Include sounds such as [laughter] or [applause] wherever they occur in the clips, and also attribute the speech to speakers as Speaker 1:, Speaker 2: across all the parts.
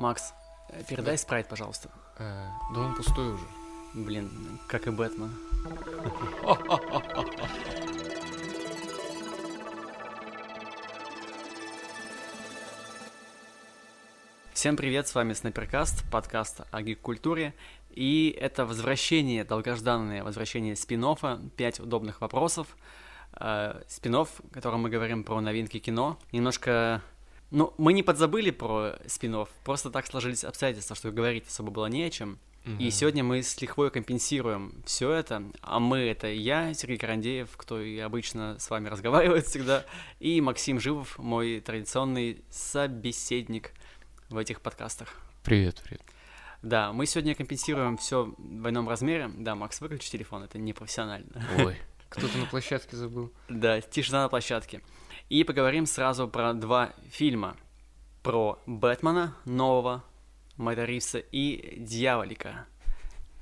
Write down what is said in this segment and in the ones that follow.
Speaker 1: Макс, э, передай спрайт, пожалуйста.
Speaker 2: Э, да он пустой уже.
Speaker 1: Блин, как и Бэтмен. Всем привет, с вами Снайперкаст, подкаст о гик-культуре. И это возвращение, долгожданное возвращение спин 5 удобных вопросов. Э, спин в котором мы говорим про новинки кино. Немножко ну, мы не подзабыли про спин просто так сложились обстоятельства, что говорить особо было не о чем. Угу. И сегодня мы с лихвой компенсируем все это. А мы это я, Сергей Карандеев, кто и обычно с вами [laughs] разговаривает всегда, и Максим Живов, мой традиционный собеседник в этих подкастах.
Speaker 2: Привет, привет.
Speaker 1: Да, мы сегодня компенсируем все в двойном размере. Да, Макс, выключи телефон, это не профессионально.
Speaker 2: Ой, [laughs] кто-то на площадке забыл.
Speaker 1: Да, тишина на площадке. И поговорим сразу про два фильма. Про Бэтмена нового, Мэтта Ривса, и Дьяволика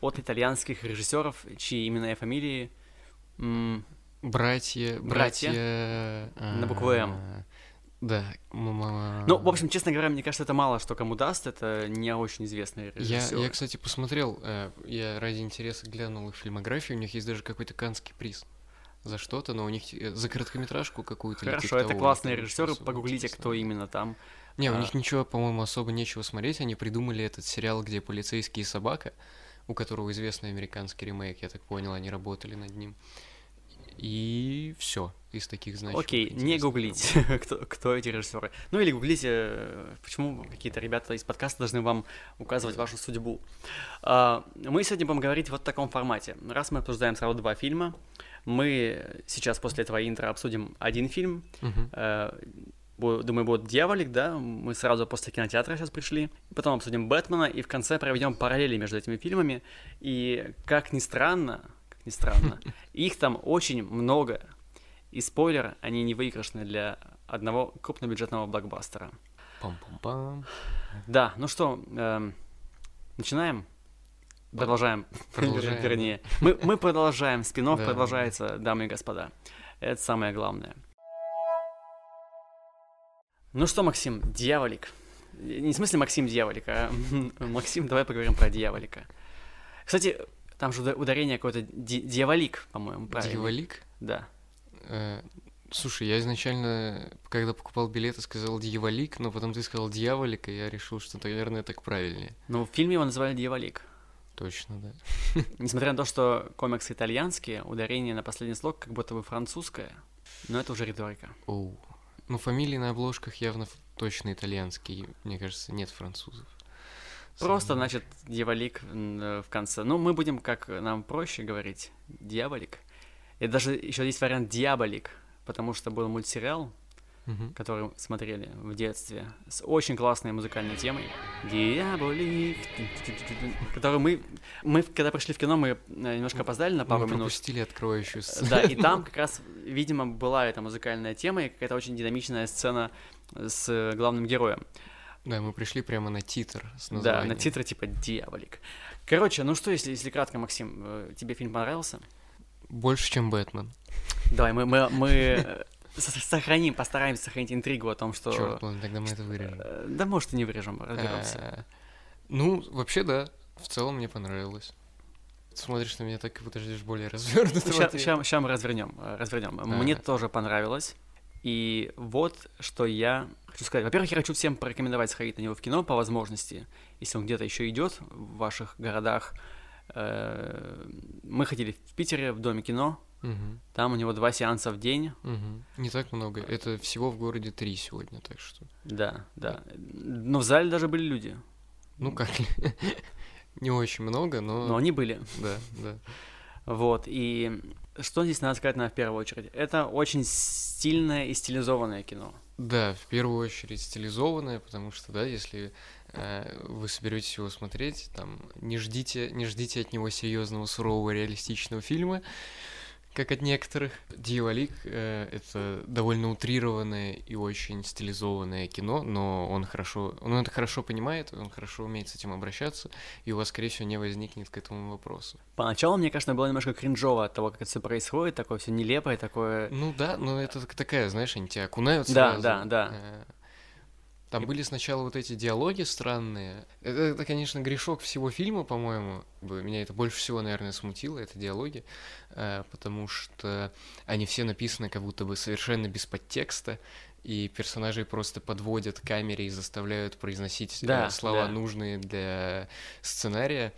Speaker 1: от итальянских режиссеров, чьи имена и фамилии...
Speaker 2: М- братья... Братья...
Speaker 1: братья на букву М.
Speaker 2: Да.
Speaker 1: Ну, в общем, честно говоря, мне кажется, это мало что кому даст, это не очень известный режиссер.
Speaker 2: Я, я, кстати, посмотрел, э, я ради интереса глянул их фильмографию, у них есть даже какой-то канский приз за что-то, но у них э, за короткометражку какую-то.
Speaker 1: Хорошо, это того, классные режиссеры, погуглите, кто именно там.
Speaker 2: Не, у а... них ничего, по-моему, особо нечего смотреть. Они придумали этот сериал, где полицейский и собака, у которого известный американский ремейк, я так понял, они работали над ним. И все из таких значимых.
Speaker 1: Окей, не гуглите, [laughs] кто, кто эти режиссеры. Ну или гуглите, э, почему какие-то ребята из подкаста должны вам указывать вашу судьбу. А, мы сегодня будем говорить вот в таком формате. Раз мы обсуждаем сразу два фильма, мы сейчас после этого интро обсудим один фильм.
Speaker 2: Uh-huh.
Speaker 1: Думаю, будет «Дьяволик», да? Мы сразу после кинотеатра сейчас пришли. Потом обсудим «Бэтмена», и в конце проведем параллели между этими фильмами. И, как ни странно, как ни странно, [laughs] их там очень много. И спойлер, они не выигрышны для одного крупнобюджетного блокбастера.
Speaker 2: Пам-пам-пам.
Speaker 1: Да, ну что, эм, начинаем? Продолжаем.
Speaker 2: Продолжаем.
Speaker 1: Вернее, мы, мы продолжаем. Спинов да. продолжается, дамы и господа. Это самое главное. Ну что, Максим, дьяволик. Не в смысле Максим Дьяволик, а [laughs] Максим, давай поговорим про дьяволика. Кстати, там же ударение какое-то дьяволик, по-моему, правильно?
Speaker 2: Дьяволик?
Speaker 1: Да.
Speaker 2: Э, слушай, я изначально, когда покупал билеты, сказал дьяволик, но потом ты сказал дьяволик, и я решил, что, наверное, так правильнее.
Speaker 1: Ну, в фильме его называли дьяволик.
Speaker 2: Точно, да. [laughs]
Speaker 1: Несмотря на то, что комиксы итальянские, ударение на последний слог как будто бы французское, но это уже риторика.
Speaker 2: Оу. Ну, фамилии на обложках явно точно итальянские, мне кажется, нет французов.
Speaker 1: Просто, значит, дьяволик в конце. Ну, мы будем, как нам проще говорить, дьяволик. И даже еще есть вариант дьяволик, потому что был мультсериал угу. который смотрели в детстве, с очень классной музыкальной темой. Диаболик, которую мы, мы, когда пришли в кино, мы э, немножко опоздали на пару
Speaker 2: мы
Speaker 1: минут.
Speaker 2: пропустили откроющую
Speaker 1: сцену. Да, и там [laughs] как раз, видимо, была эта музыкальная тема и какая-то очень динамичная сцена с главным героем.
Speaker 2: Да, мы пришли прямо на титр с
Speaker 1: названием. Да, на титр типа «Дьяволик». Короче, ну что, если, если кратко, Максим, э, тебе фильм понравился?
Speaker 2: Больше, чем «Бэтмен».
Speaker 1: Давай, мы, мы, мы [laughs] сохраним, постараемся сохранить интригу о том, что...
Speaker 2: Черт, ладно, тогда мы это вырежем.
Speaker 1: Э, да, может, и не вырежем, разберемся. Э,
Speaker 2: ну, вообще, да. В целом мне понравилось. Смотришь на меня так, как будто ждешь более развернутого.
Speaker 1: Сейчас мы развернем. Э, развернем. Мне тоже понравилось. И вот что я хочу сказать. Во-первых, я хочу всем порекомендовать сходить на него в кино по возможности, если он где-то еще идет в ваших городах. Мы ходили в Питере в Доме кино,
Speaker 2: Угу.
Speaker 1: Там у него два сеанса в день.
Speaker 2: Угу. Не так много. Это всего в городе три сегодня, так что.
Speaker 1: Да, да. Но в зале даже были люди.
Speaker 2: Ну как? [laughs] Не очень много, но.
Speaker 1: Но они были.
Speaker 2: Да, да.
Speaker 1: Вот, и что здесь надо сказать, на в первую очередь? Это очень стильное и стилизованное кино.
Speaker 2: Да, в первую очередь стилизованное, потому что, да, если э, вы соберетесь его смотреть, там, не ждите, не ждите от него серьезного, сурового, реалистичного фильма, как от некоторых. Дьяволик э, это довольно утрированное и очень стилизованное кино, но он хорошо, он это хорошо понимает, он хорошо умеет с этим обращаться, и у вас, скорее всего, не возникнет к этому вопросу.
Speaker 1: Поначалу, мне кажется, было немножко кринжово от того, как это все происходит, такое все нелепое, такое...
Speaker 2: Ну да, но это такая, знаешь, они тебя окунают
Speaker 1: сразу. Да, да, да.
Speaker 2: Там были сначала вот эти диалоги странные. Это, это, конечно, грешок всего фильма, по-моему. Меня это больше всего, наверное, смутило, это диалоги, э, потому что они все написаны как будто бы совершенно без подтекста, и персонажей просто подводят к камере и заставляют произносить э,
Speaker 1: Да,
Speaker 2: слова,
Speaker 1: да.
Speaker 2: нужные для сценария,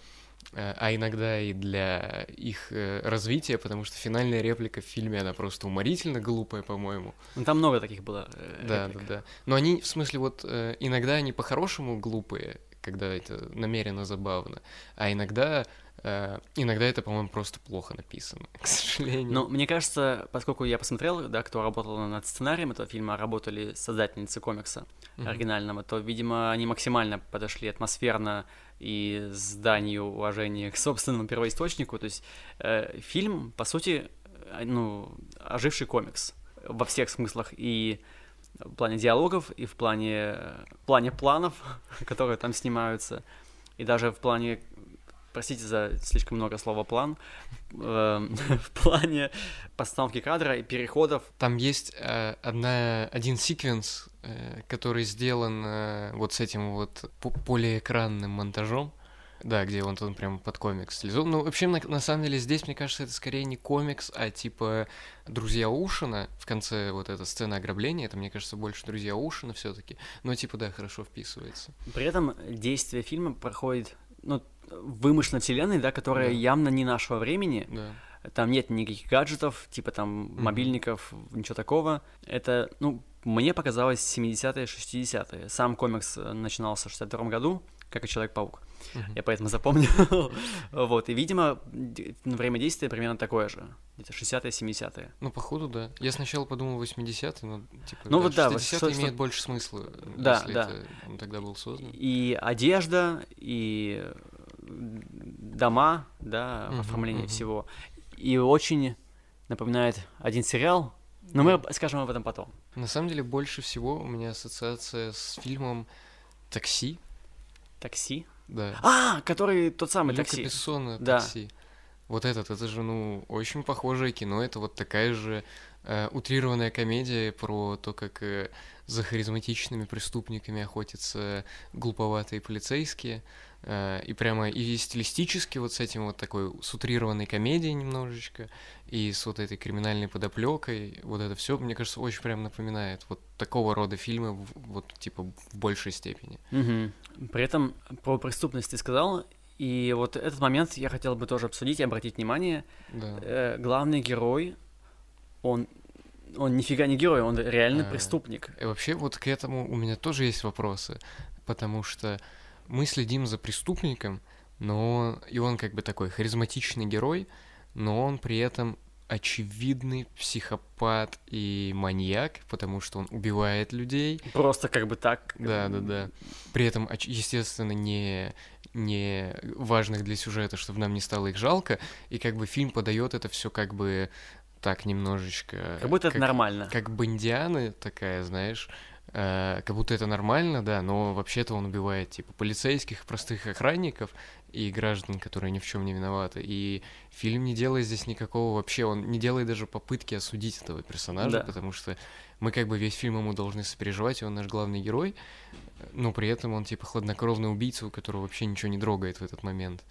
Speaker 2: а иногда и для их э, развития, потому что финальная реплика в фильме, она просто уморительно глупая, по-моему.
Speaker 1: Ну, там много таких было. э,
Speaker 2: Да,
Speaker 1: реплик.
Speaker 2: да, да. Но они, в смысле, вот э, иногда они по-хорошему глупые, когда это намеренно забавно, а иногда, э, иногда это, по-моему, просто плохо написано, [laughs] к сожалению.
Speaker 1: Но мне кажется, поскольку я посмотрел, да, кто работал над сценарием этого фильма, а работали создательницы комикса
Speaker 2: Мгм.
Speaker 1: оригинального, то, видимо, они максимально подошли атмосферно и с зданию уважения к [laughs] собственному первоисточнику. То есть э, фильм, по сути, э, ну, оживший комикс во всех смыслах и в плане диалогов, и в плане, в плане планов, [laughs] которые там снимаются, и даже в плане, простите за слишком много слова план, эм, [laughs] в плане постановки кадра и переходов.
Speaker 2: Там есть э, одна, один секвенс, э, который сделан э, вот с этим вот по- полиэкранным монтажом. Да, где он, он прям под комикс стилизован. Ну, вообще, на, на самом деле, здесь, мне кажется, это скорее не комикс, а типа «Друзья Ушина». В конце вот эта сцена ограбления, это, мне кажется, больше «Друзья Ушина» все таки Но, типа, да, хорошо вписывается.
Speaker 1: При этом действие фильма проходит ну, вымышленной вселенной, да, которая
Speaker 2: Да.
Speaker 1: явно не нашего времени.
Speaker 2: Да.
Speaker 1: Там нет никаких гаджетов, типа там
Speaker 2: Мгм.
Speaker 1: мобильников, ничего такого. Это, ну, мне показалось 70-е, 60-е. Сам комикс э, начинался в 62 году, как и Человек-паук.
Speaker 2: Мгм.
Speaker 1: Я поэтому запомнил. [laughs] вот, и, видимо, время действия примерно такое же. Где-то 60-е, 70-е.
Speaker 2: Ну, походу, да. Я сначала подумал 80-е, но, типа,
Speaker 1: Ну вот да, вот
Speaker 2: 60-е
Speaker 1: что-
Speaker 2: имеет
Speaker 1: что-
Speaker 2: больше смысла,
Speaker 1: Да,
Speaker 2: если
Speaker 1: да.
Speaker 2: это он тогда был создан.
Speaker 1: И одежда, и э, дома, да,
Speaker 2: Мгм,
Speaker 1: оформление
Speaker 2: мгм.
Speaker 1: всего. И очень напоминает один сериал, но мы скажем об этом потом.
Speaker 2: На самом деле, больше всего у меня ассоциация с фильмом «Такси».
Speaker 1: Такси.
Speaker 2: Да.
Speaker 1: А, который тот самый
Speaker 2: Люка
Speaker 1: такси.
Speaker 2: Бессона
Speaker 1: Да.
Speaker 2: «Такси». Вот этот, это же, ну, очень похожее кино. Это вот такая же э, утрированная комедия про то, как э, за харизматичными преступниками охотятся глуповатые полицейские. Э, и прямо и стилистически вот с этим вот такой с утрированной комедией немножечко, и с вот этой криминальной подоплекой, вот это все, мне кажется, очень прям напоминает вот такого рода фильмы, вот типа в большей степени.
Speaker 1: Мгм. При этом про преступность ты сказал, и вот этот момент я хотел бы тоже обсудить и обратить внимание.
Speaker 2: Да.
Speaker 1: Э, главный герой, он, он нифига не герой, он реально
Speaker 2: А.
Speaker 1: преступник.
Speaker 2: И вообще вот к этому у меня тоже есть вопросы, потому что мы следим за преступником, но и он как бы такой харизматичный герой, но он при этом очевидный психопат и маньяк, потому что он убивает людей.
Speaker 1: Просто как бы так.
Speaker 2: Да, да, да. При этом, естественно, не не важных для сюжета, чтобы нам не стало их жалко, и как бы фильм подает это все как бы так немножечко.
Speaker 1: Как будто это нормально.
Speaker 2: Как бандианы такая, знаешь, э, как будто это нормально, да, но вообще-то он убивает типа полицейских, простых охранников и граждан, которые ни в чем не виноваты. И фильм не делает здесь никакого вообще, он не делает даже попытки осудить этого персонажа,
Speaker 1: Да.
Speaker 2: потому что мы как бы весь фильм ему должны сопереживать, и он наш главный герой, но при этом он типа хладнокровный убийца, у которого вообще ничего не трогает в этот момент.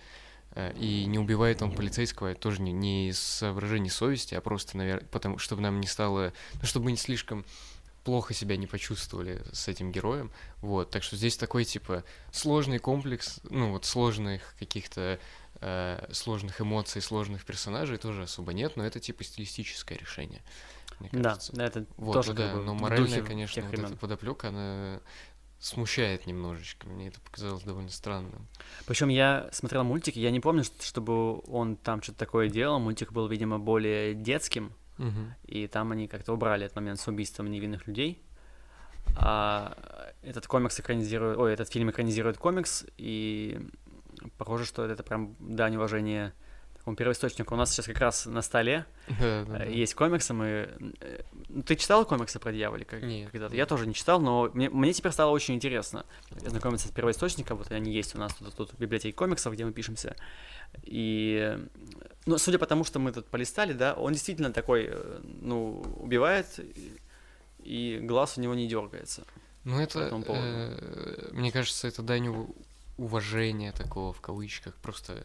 Speaker 2: Э, И не убивает он полицейского тоже не, не из соображений совести, а просто, наверное, потому чтобы нам не стало, ну, чтобы мы не слишком плохо себя не почувствовали с этим героем. Вот, так что здесь такой типа сложный комплекс, ну вот сложных каких-то э, сложных эмоций, сложных персонажей тоже особо нет, но это типа стилистическое решение. Мне кажется.
Speaker 1: да, это
Speaker 2: Вот,
Speaker 1: тоже
Speaker 2: да,
Speaker 1: как бы
Speaker 2: но моральная, конечно, вот эта подоплека, она смущает немножечко. Мне это показалось довольно странным.
Speaker 1: Причем я смотрел мультик, я не помню, чтобы он там что-то такое делал. Мультик был, видимо, более детским,
Speaker 2: Мгм.
Speaker 1: и там они как-то убрали этот момент с убийством невинных людей. А этот комикс экранизирует, ой, этот фильм экранизирует комикс, и похоже, что это прям дань уважения такому первоисточнику. У нас сейчас как раз на столе [laughs]
Speaker 2: Да, да,
Speaker 1: э,
Speaker 2: да.
Speaker 1: есть комиксы, мы... э, Ты читал комиксы про дьяволика?
Speaker 2: Нет,
Speaker 1: Когда-то? Я тоже не читал, но мне, мне теперь стало очень интересно знакомиться с первоисточником. Вот они есть у нас тут, тут в библиотеке комиксов, где мы пишемся. И, ну, судя по тому, что мы тут полистали, да, он действительно такой, э, ну, убивает, и, и глаз у него не дергается.
Speaker 2: Ну, это, э, мне кажется, это дань уважения такого, в кавычках, просто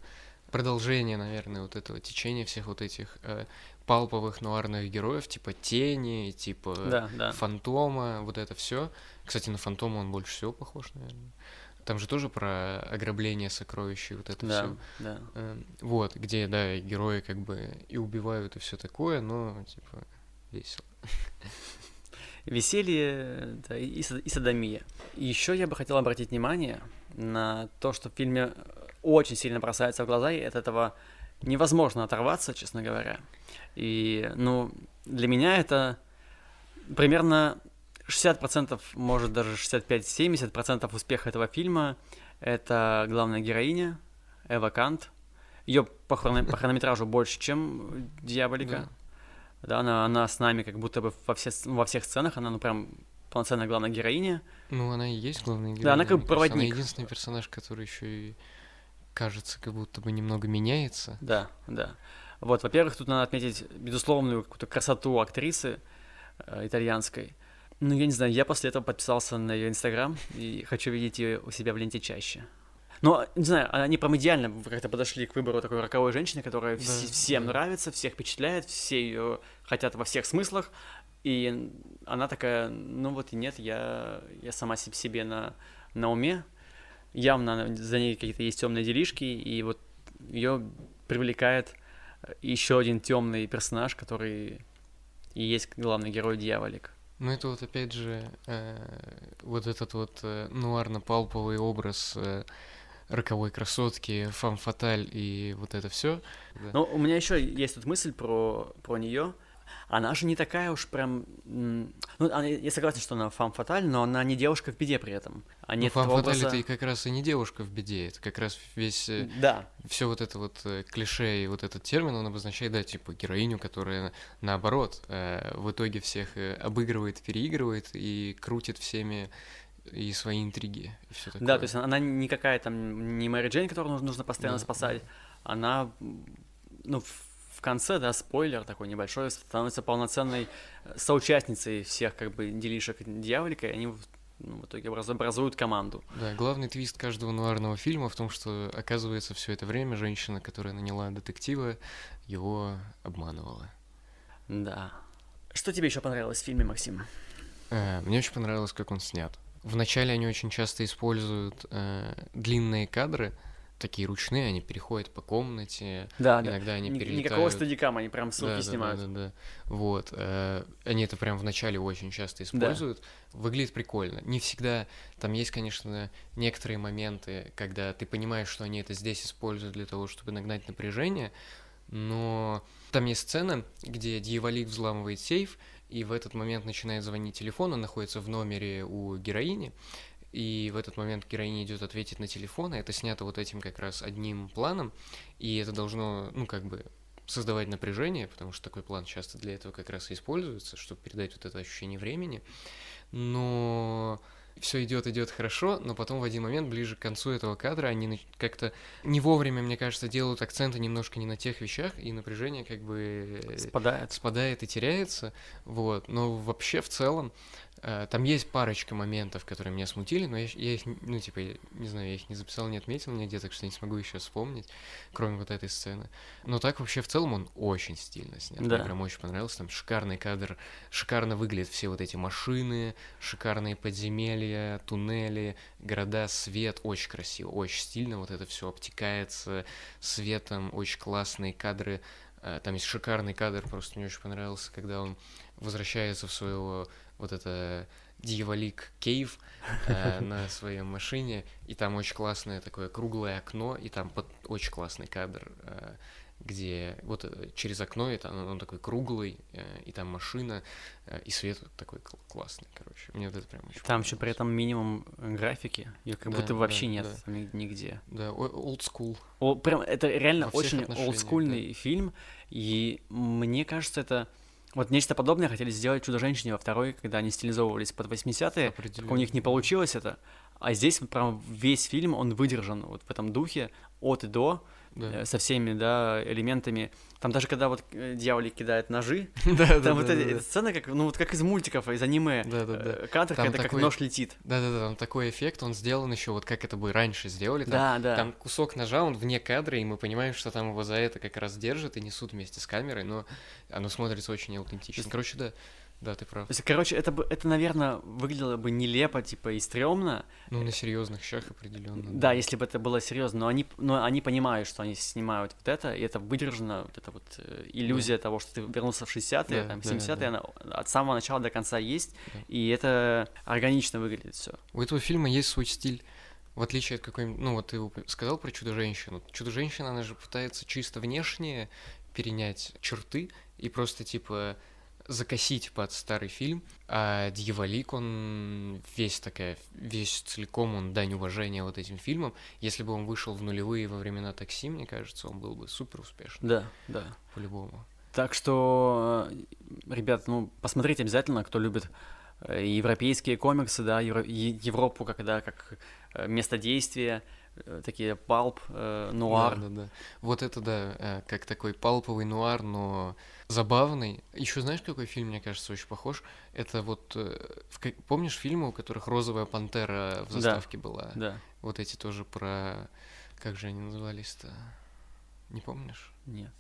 Speaker 2: продолжение, наверное, вот этого течения всех вот этих э, палповых нуарных героев, типа Тени, типа
Speaker 1: да, да.
Speaker 2: Фантома, вот это все. Кстати, на Фантома он больше всего похож, наверное. Там же тоже про ограбление сокровищей, вот это
Speaker 1: да,
Speaker 2: все.
Speaker 1: Да.
Speaker 2: Э, вот, где, да, герои как бы и убивают, и все такое, но типа весело. [laughs]
Speaker 1: Веселье да, и, и садомия. Еще я бы хотел обратить внимание на то, что в фильме очень сильно бросается в глаза, и от этого невозможно оторваться, честно говоря. И, ну, для меня это примерно 60%, может даже 65-70% успеха этого фильма — это главная героиня Эва Кант. Ее по, хрон... по хронометражу больше, чем Дьяволика. Да. да, она, она с нами как будто бы во, все, во всех сценах, она ну прям полноценная главная героиня.
Speaker 2: Ну, она и есть главная героиня.
Speaker 1: Да, она как бы проводник. Она
Speaker 2: единственный персонаж, который еще и кажется, как будто бы немного меняется.
Speaker 1: Да, да. Вот, во-первых, тут надо отметить безусловную какую-то красоту актрисы э, итальянской. Ну, я не знаю, я после этого подписался на ее инстаграм и хочу видеть ее у себя в ленте чаще. Но, не знаю, они прям идеально как-то подошли к выбору такой роковой женщины, которая да, вс- всем да. нравится, всех впечатляет, все ее хотят во всех смыслах. И она такая, ну вот и нет, я, я сама себе на, на уме, явно за ней какие-то есть темные делишки, и вот ее привлекает э, еще один темный персонаж, который и есть главный герой дьяволик.
Speaker 2: Ну это вот опять же э, вот этот вот э, нуарно-палповый образ э, роковой красотки, фам фаталь и вот это все.
Speaker 1: Да. Ну у меня еще есть тут мысль про про нее она же не такая уж прям... Ну, она, я согласен, что она фам фаталь, но она не девушка в беде при этом.
Speaker 2: А ну, фам фаталь образа... это и как раз и не девушка в беде, это как раз весь... Э,
Speaker 1: да.
Speaker 2: Все вот это вот э, клише и вот этот термин, он обозначает, да, типа героиню, которая наоборот э, в итоге всех обыгрывает, переигрывает и крутит всеми и свои интриги и все такое.
Speaker 1: Да, то есть она не какая там не Мэри Джейн, которую нужно постоянно да, спасать, она ну в конце, да, спойлер такой небольшой, становится полноценной э, соучастницей всех как бы делишек дьяволика, и они ну, в итоге образуют команду.
Speaker 2: Да, главный твист каждого нуарного фильма в том, что, оказывается, все это время женщина, которая наняла детектива, его обманывала.
Speaker 1: Да. Что тебе еще понравилось в фильме, Максим?
Speaker 2: Э, мне очень понравилось, как он снят. Вначале они очень часто используют э, длинные кадры, такие ручные, они переходят по комнате,
Speaker 1: да,
Speaker 2: иногда
Speaker 1: да.
Speaker 2: они перелетают.
Speaker 1: Никакого стадикама, они прям ссылки
Speaker 2: да,
Speaker 1: снимают.
Speaker 2: Да, да, да, да. Вот, э, они это прям в начале очень часто используют. Да. Выглядит прикольно. Не всегда, там есть, конечно, некоторые моменты, когда ты понимаешь, что они это здесь используют для того, чтобы нагнать напряжение, но там есть сцена, где дьяволик взламывает сейф, и в этот момент начинает звонить телефон, он находится в номере у героини, и в этот момент героиня идет ответить на телефон, и это снято вот этим как раз одним планом, и это должно, ну, как бы создавать напряжение, потому что такой план часто для этого как раз и используется, чтобы передать вот это ощущение времени. Но все идет, идет хорошо, но потом в один момент, ближе к концу этого кадра, они как-то не вовремя, мне кажется, делают акценты немножко не на тех вещах, и напряжение как бы
Speaker 1: спадает,
Speaker 2: спадает и теряется. Вот. Но вообще в целом Э, там есть парочка моментов, которые меня смутили, но я, я их, ну, типа, я, не знаю, я их не записал, не отметил нигде, так что не смогу еще вспомнить, кроме вот этой сцены. Но так вообще в целом он очень стильно снят. Да. Мне прям очень понравился. Там шикарный кадр, шикарно выглядят все вот эти машины, шикарные подземелья, туннели, города, свет. Очень красиво, очень стильно. Вот это все обтекается светом, очень классные кадры. Э, там есть шикарный кадр, просто мне очень понравился, когда он возвращается в своего вот это дьяволик кейв э, [laughs] на своей машине, и там очень классное такое круглое окно, и там под, очень классный кадр, э, где вот э, через окно это он, он такой круглый, э, и там машина, э, и свет такой классный, короче. Мне вот это прям очень
Speaker 1: Там еще при этом минимум графики, ее как да, будто вообще да, нет да. нигде.
Speaker 2: Да, old school.
Speaker 1: О, прям это реально очень олдскульный да. фильм, и мне кажется, это вот нечто подобное хотели сделать «Чудо-женщине» во второй, когда они стилизовывались под 80-е, у них не получилось это. А здесь вот прям весь фильм, он выдержан вот в этом духе от и до.
Speaker 2: Да.
Speaker 1: э, со всеми, да, элементами. Там даже когда вот э, дьяволик кидает ножи, [laughs]
Speaker 2: Да, да,
Speaker 1: там вот
Speaker 2: да,
Speaker 1: эти
Speaker 2: да.
Speaker 1: сцены, как, ну вот как из мультиков, из аниме.
Speaker 2: Да, да, да.
Speaker 1: Э, Кадр,
Speaker 2: Там
Speaker 1: когда как
Speaker 2: такой-
Speaker 1: нож летит.
Speaker 2: Да-да-да, там такой эффект, он сделан еще вот как это бы раньше сделали. Там,
Speaker 1: Да, да.
Speaker 2: там кусок ножа, он вне кадра, и мы понимаем, что там его за это как раз держат и несут вместе с камерой, но оно смотрится очень аутентично. Короче, да, да, ты прав.
Speaker 1: То есть, короче, это, бы, это, наверное, выглядело бы нелепо, типа, и стрёмно.
Speaker 2: Ну, на серьезных щах определенно.
Speaker 1: Да, если бы это было серьезно, но они, но они понимают, что они снимают вот это, и это выдержано, вот эта вот э, иллюзия того, что ты вернулся в 60-е,
Speaker 2: Да,
Speaker 1: там,
Speaker 2: да,
Speaker 1: 70-е,
Speaker 2: да.
Speaker 1: она от самого начала до конца есть,
Speaker 2: Да.
Speaker 1: и это органично выглядит все.
Speaker 2: У этого фильма есть свой стиль, в отличие от какой-нибудь... Ну, вот ты сказал про Чудо-женщину. Чудо-женщина, она же пытается чисто внешне перенять черты и просто, типа, закосить под старый фильм, а Дьяволик, он весь такая, весь целиком, он дань уважения вот этим фильмам. Если бы он вышел в нулевые во времена такси, мне кажется, он был бы супер успешный,
Speaker 1: Да, да.
Speaker 2: по-любому.
Speaker 1: Так что, э, ребят, ну, посмотрите обязательно, кто любит э, европейские комиксы, да, Евро- Европу, как, да, как э, место действия, такие палп, э, нуар.
Speaker 2: Да, да, да. Вот это да, как такой палповый нуар, но забавный. Еще знаешь, какой фильм, мне кажется, очень похож? Это вот... э, в Помнишь фильмы, у которых розовая пантера в
Speaker 1: Да.
Speaker 2: заставке была?
Speaker 1: Да,
Speaker 2: Вот эти тоже про... Как же они назывались-то? Не помнишь?
Speaker 1: нет.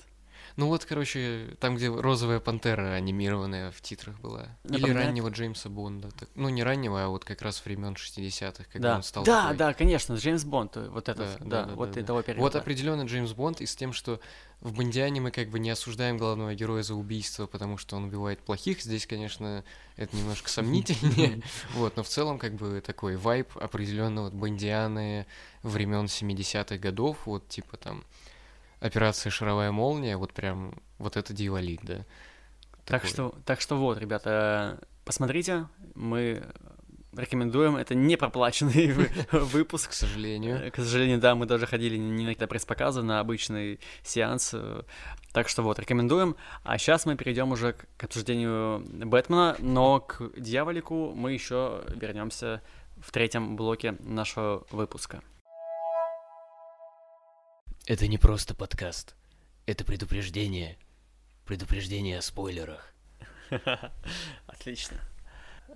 Speaker 2: Ну вот, короче, там, где розовая пантера анимированная в титрах была. Или
Speaker 1: Напоминает?
Speaker 2: раннего Джеймса Бонда. Так- Ну, не раннего, а вот как раз времен 60-х, когда
Speaker 1: Да,
Speaker 2: он стал
Speaker 1: да,
Speaker 2: такой.
Speaker 1: да, конечно, Джеймс Бонд, э, вот этот,
Speaker 2: Да,
Speaker 1: да,
Speaker 2: да, да,
Speaker 1: вот
Speaker 2: да, да.
Speaker 1: этого периода.
Speaker 2: Вот определенно Джеймс Бонд и с тем, что в Бондиане мы как бы не осуждаем главного героя за убийство, потому что он убивает плохих. Здесь, конечно, это немножко сомнительнее. [laughs] Вот, но в целом как бы такой вайб определенно вот Бондианы времен 70-х годов, вот типа там операция «Шаровая молния», вот прям вот это дьяволик, да.
Speaker 1: Так
Speaker 2: Такой.
Speaker 1: что, так что вот, ребята, посмотрите, мы рекомендуем, это не проплаченный [laughs] вы-
Speaker 2: К
Speaker 1: выпуск.
Speaker 2: сожалению.
Speaker 1: Э, К сожалению, да, мы даже ходили не на какие-то пресс-показы, на обычный сеанс. э, Так что вот, рекомендуем. А сейчас мы перейдем уже к обсуждению Бэтмена, но к Дьяволику мы еще вернемся в третьем блоке нашего выпуска.
Speaker 3: Это не просто подкаст. Это предупреждение. Предупреждение о спойлерах. [laughs]
Speaker 1: Отлично.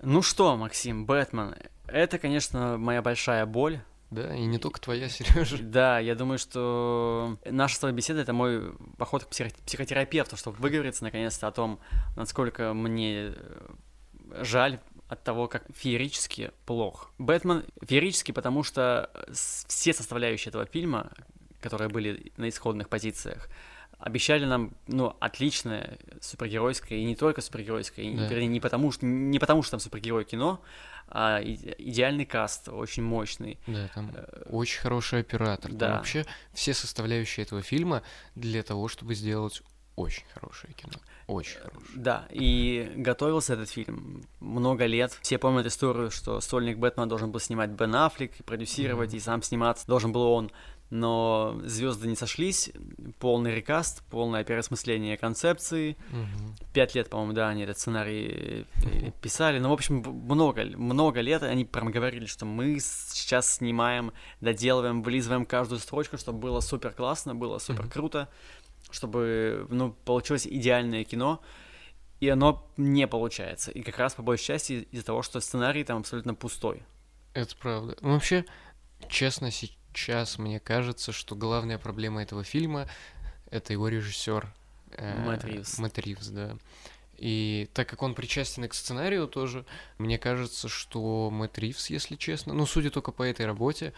Speaker 1: Ну что, Максим, Бэтмен, это, конечно, моя большая боль.
Speaker 2: Да, и не только твоя, Сережа. [laughs]
Speaker 1: Да, я думаю, что наша с тобой беседа это мой поход к психо- психотерапевту, чтобы выговориться наконец-то о том, насколько мне э, жаль от того, как феерически плох. Бэтмен феерический, потому что все составляющие этого фильма, которые были на исходных позициях, обещали нам, ну, отличное супергеройское, и не только супергеройское,
Speaker 2: Да.
Speaker 1: вернее, не потому, что, не потому, что там супергерой кино, а идеальный каст, очень мощный.
Speaker 2: Да, там очень хороший оператор. Там
Speaker 1: Э, да.
Speaker 2: вообще все составляющие этого фильма для того, чтобы сделать очень хорошее кино. Очень хорошее.
Speaker 1: Да, и готовился этот фильм много лет. Все помнят историю, что сольник Бэтмена должен был снимать Бен Аффлек, продюсировать,
Speaker 2: Мгм.
Speaker 1: и сам сниматься должен был он. Но звезды не сошлись, полный рекаст, полное переосмысление концепции.
Speaker 2: Мгм.
Speaker 1: Пять лет, по-моему, да, они этот сценарий э, писали. Ну, в общем, много, много лет они прям говорили, что мы сейчас снимаем, доделываем, вылизываем каждую строчку, чтобы было супер классно, было супер круто, чтобы, ну, получилось идеальное кино. И оно не получается. И как раз по большей части из-за того, что сценарий там абсолютно пустой.
Speaker 2: Это правда. Ну, вообще, честно, сейчас мне кажется, что главная проблема этого фильма это его режиссер
Speaker 1: Мэтт Ривз.
Speaker 2: Мэтт Ривз, да. И так как он причастен к сценарию тоже, мне кажется, что Мэтт Ривз, если честно, ну, судя только по этой работе,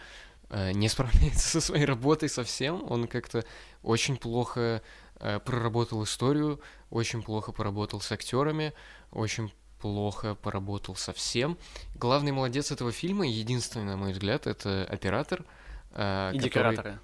Speaker 2: э, не [laughs] справляется со своей работой совсем. Он как-то очень плохо э, проработал историю, очень плохо поработал с актерами, очень плохо поработал со всем. Главный молодец этого фильма, единственный, на мой взгляд, это оператор. Э,
Speaker 1: И
Speaker 2: который-
Speaker 1: декораторы.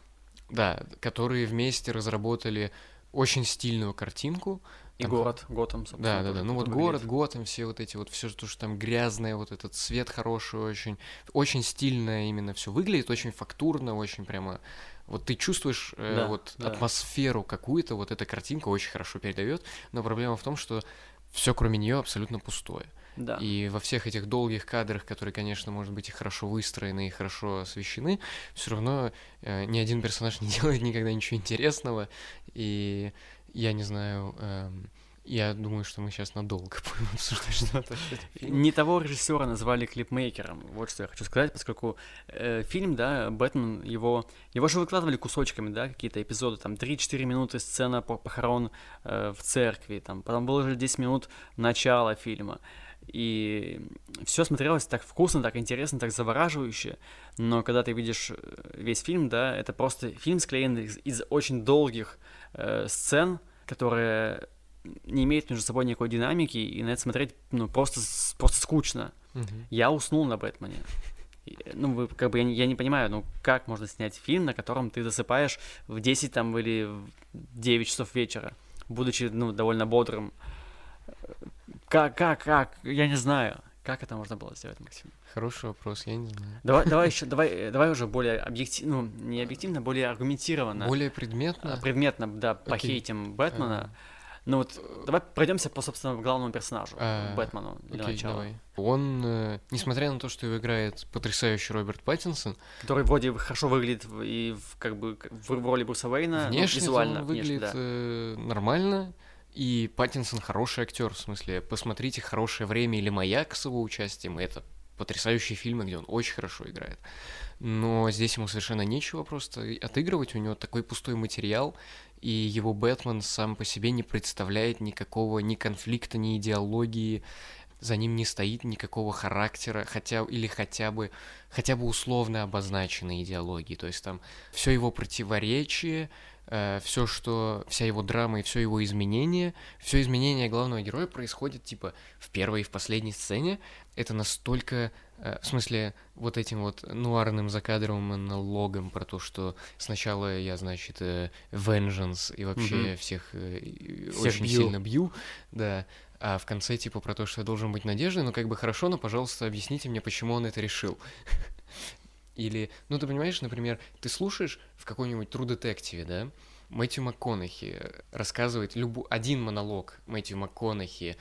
Speaker 2: Да, которые вместе разработали очень стильную картинку.
Speaker 1: И
Speaker 2: Там-
Speaker 1: город, Готэм, собственно.
Speaker 2: Да, да, да. Ну вот
Speaker 1: выглядит.
Speaker 2: город, Готэм, все вот эти вот, все то, что там грязное, вот этот цвет хороший очень. Очень стильно именно все выглядит, очень фактурно, очень прямо. Вот ты чувствуешь э,
Speaker 1: Да,
Speaker 2: вот
Speaker 1: да.
Speaker 2: атмосферу какую-то, вот эта картинка очень хорошо передает. Но проблема в том, что все кроме нее абсолютно пустое.
Speaker 1: Да.
Speaker 2: И во всех этих долгих кадрах, которые, конечно, может быть, и хорошо выстроены, и хорошо освещены, все равно э, ни один персонаж не [laughs] делает никогда ничего интересного. И я не знаю, эм, я думаю, что мы сейчас надолго [laughs] будем обсуждать что-то.
Speaker 1: Не того режиссера назвали клипмейкером. Вот что я хочу сказать, поскольку э, фильм, да, Бэтмен, его, его же выкладывали кусочками, да, какие-то эпизоды, там 3-4 минуты сцена по похорон э, в церкви, там, потом было же 10 минут начала фильма. И все смотрелось так вкусно, так интересно, так завораживающе. Но когда ты видишь э, весь фильм, да, это просто фильм склеен из, из очень долгих э, сцен, которые не имеют между собой никакой динамики, и на это смотреть, ну, просто, просто скучно.
Speaker 2: Мгм.
Speaker 1: Я уснул на Бэтмене. Ну, вы, как бы, я не, я не понимаю, ну, как можно снять фильм, на котором ты засыпаешь в 10 там или в 9 часов вечера, будучи, ну, довольно бодрым. Как, как, как? Я не знаю. Как это можно было сделать, Максим?
Speaker 2: Хороший вопрос, я не знаю.
Speaker 1: Давай, давай [laughs] еще, давай, давай уже более объективно, ну, не объективно, более аргументированно.
Speaker 2: Более предметно.
Speaker 1: А, предметно, да, похейтим Бэтмена. Ну вот, давай пройдемся по, собственно, главному персонажу,
Speaker 2: А,
Speaker 1: Бэтмену, для
Speaker 2: Окей,
Speaker 1: начала.
Speaker 2: давай. Он, э, несмотря на то, что его играет потрясающий Роберт Паттинсон,
Speaker 1: Который вроде хорошо выглядит и в, как бы в, в роли Бруса Уэйна, ну,
Speaker 2: внешне
Speaker 1: визуально,
Speaker 2: он
Speaker 1: внешне,
Speaker 2: выглядит
Speaker 1: да.
Speaker 2: э, нормально, и Паттинсон хороший актер, в смысле, посмотрите «Хорошее время» или «Маяк» с его участием, это потрясающие фильмы, где он очень хорошо играет. Но здесь ему совершенно нечего просто отыгрывать, у него такой пустой материал, и его Бэтмен сам по себе не представляет никакого ни конфликта, ни идеологии, за ним не стоит никакого характера, хотя или хотя бы хотя бы условно обозначенной идеологии. То есть там все его противоречие, все, что вся его драма и все его изменение, все изменение главного героя происходит типа в первой и в последней сцене. Это настолько, э, в смысле, вот этим вот нуарным закадровым монологом про то, что сначала я, значит, э, vengeance и вообще
Speaker 1: Мгм.
Speaker 2: всех, э,
Speaker 1: Всех
Speaker 2: очень
Speaker 1: бью.
Speaker 2: сильно бью, да, а в конце типа про то, что я должен быть надеждой, ну как бы хорошо, но, пожалуйста, объясните мне, почему он это решил. [laughs] Или, ну ты понимаешь, например, ты слушаешь в какой-нибудь True Detective, да, Мэтью МакКонахи рассказывает любу... один монолог Мэтью МакКонахи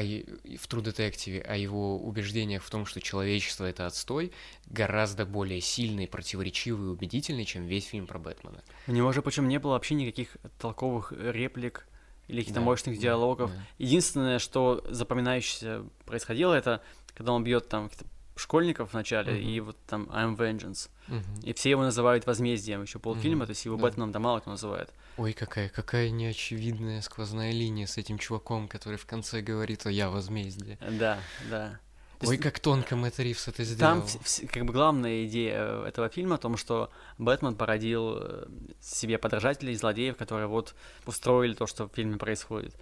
Speaker 2: в True Detective о его убеждениях в том, что человечество это отстой, гораздо более сильный, противоречивый и убедительный, чем весь фильм про Бэтмена.
Speaker 1: У него же причем не было вообще никаких толковых реплик или каких-то
Speaker 2: Да,
Speaker 1: мощных
Speaker 2: да,
Speaker 1: диалогов.
Speaker 2: да.
Speaker 1: Единственное, что запоминающееся происходило, это когда он бьет там школьников вначале,
Speaker 2: Мгм.
Speaker 1: и вот там I'm Vengeance.
Speaker 2: Мгм.
Speaker 1: И все его называют возмездием еще полфильма,
Speaker 2: Мгм,
Speaker 1: то есть его. Бэтменом да мало кто называет.
Speaker 2: Ой, какая, какая неочевидная сквозная линия с этим чуваком, который в конце говорит, а я возмездие.
Speaker 1: Да, да. То
Speaker 2: Ой,
Speaker 1: есть
Speaker 2: как тонко Мэтт Ривз это
Speaker 1: Там
Speaker 2: сделал.
Speaker 1: вс- как бы главная идея э, этого фильма о том, что Бэтмен породил э, себе подражателей, злодеев, которые вот устроили то, что в фильме происходит.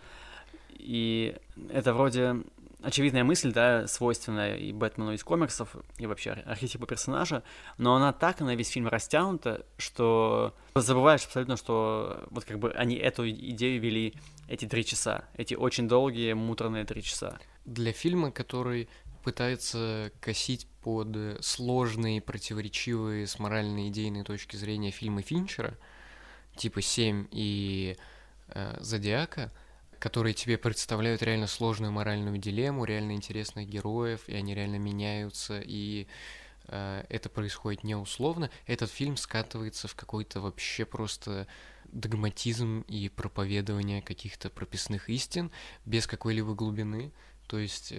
Speaker 1: И это вроде очевидная мысль, да, свойственная и Бэтмену из комиксов, и вообще ар- архетипу персонажа, но она так на весь фильм растянута, что забываешь абсолютно, что вот как бы они эту идею вели эти три часа, эти очень долгие, муторные три часа.
Speaker 2: Для фильма, который пытается косить под сложные, противоречивые с моральной идейной точки зрения фильмы Финчера, типа «Семь» и э, «Зодиака», которые тебе представляют реально сложную моральную дилемму, реально интересных героев, и они реально меняются, и э, это происходит не условно, этот фильм скатывается в какой-то вообще просто догматизм и проповедование каких-то прописных истин без какой-либо глубины. То есть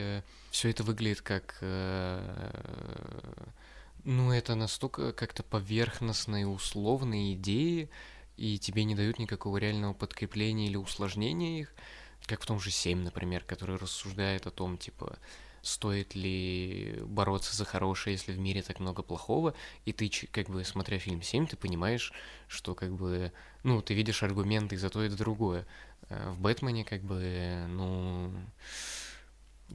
Speaker 2: все это выглядит как... э, ну, это настолько как-то поверхностные условные идеи, и тебе не дают никакого реального подкрепления или усложнения их, как в том же 7, например, который рассуждает о том, типа, стоит ли бороться за хорошее, если в мире так много плохого, и ты, как бы, смотря фильм 7, ты понимаешь, что, как бы, ну, ты видишь аргументы за то, и за другое. Э, В Бэтмене, как бы, ну,